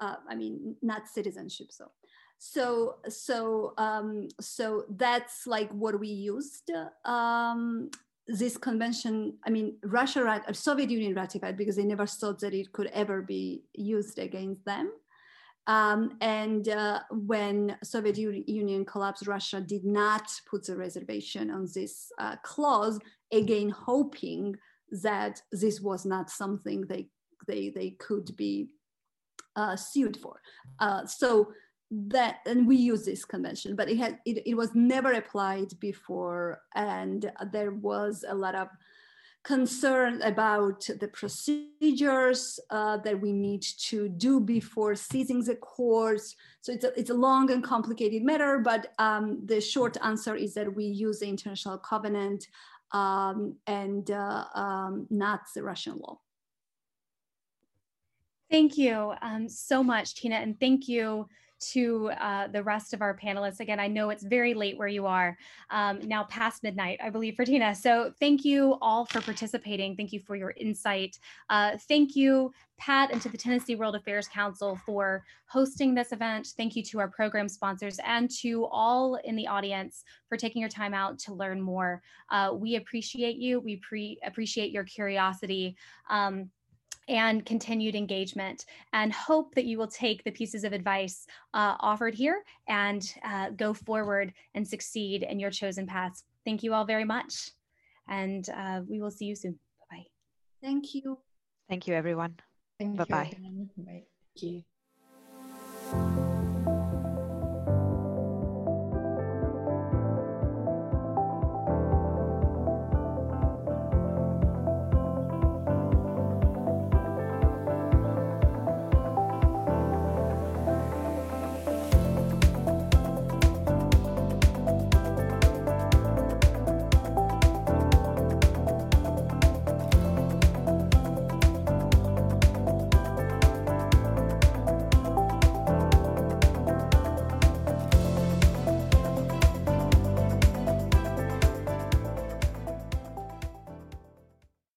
Uh, I mean, not citizenship. So, so, so, um, so that's like what we used. Um, this convention, I mean, Russia, uh, Soviet Union ratified because they never thought that it could ever be used against them. Um, and uh, when Soviet Union collapsed, Russia did not put the reservation on this uh, clause, again hoping that this was not something they they they could be uh, sued for. Uh, so that and we use this convention, but it had it, it was never applied before, and there was a lot of concern about the procedures uh, that we need to do before seizing the courts. So it's a, it's a long and complicated matter, but um, the short answer is that we use the international covenant um, and uh, um, not the Russian law. Thank you um, so much, Tina, and thank you to uh, the rest of our panelists. Again, I know it's very late where you are, um, now past midnight, I believe, for Tina. So thank you all for participating. Thank you for your insight. Uh, thank you, Pat, and to the Tennessee World Affairs Council for hosting this event. Thank you to our program sponsors and to all in the audience for taking your time out to learn more. Uh, we appreciate you. We pre appreciate your curiosity. Um, and continued engagement and hope that you will take the pieces of advice uh, offered here and uh, go forward and succeed in your chosen paths. Thank you all very much. And uh, we will see you soon. Bye-bye. Thank you. Thank you, everyone. Thank Bye-bye. you. Bye. Thank you.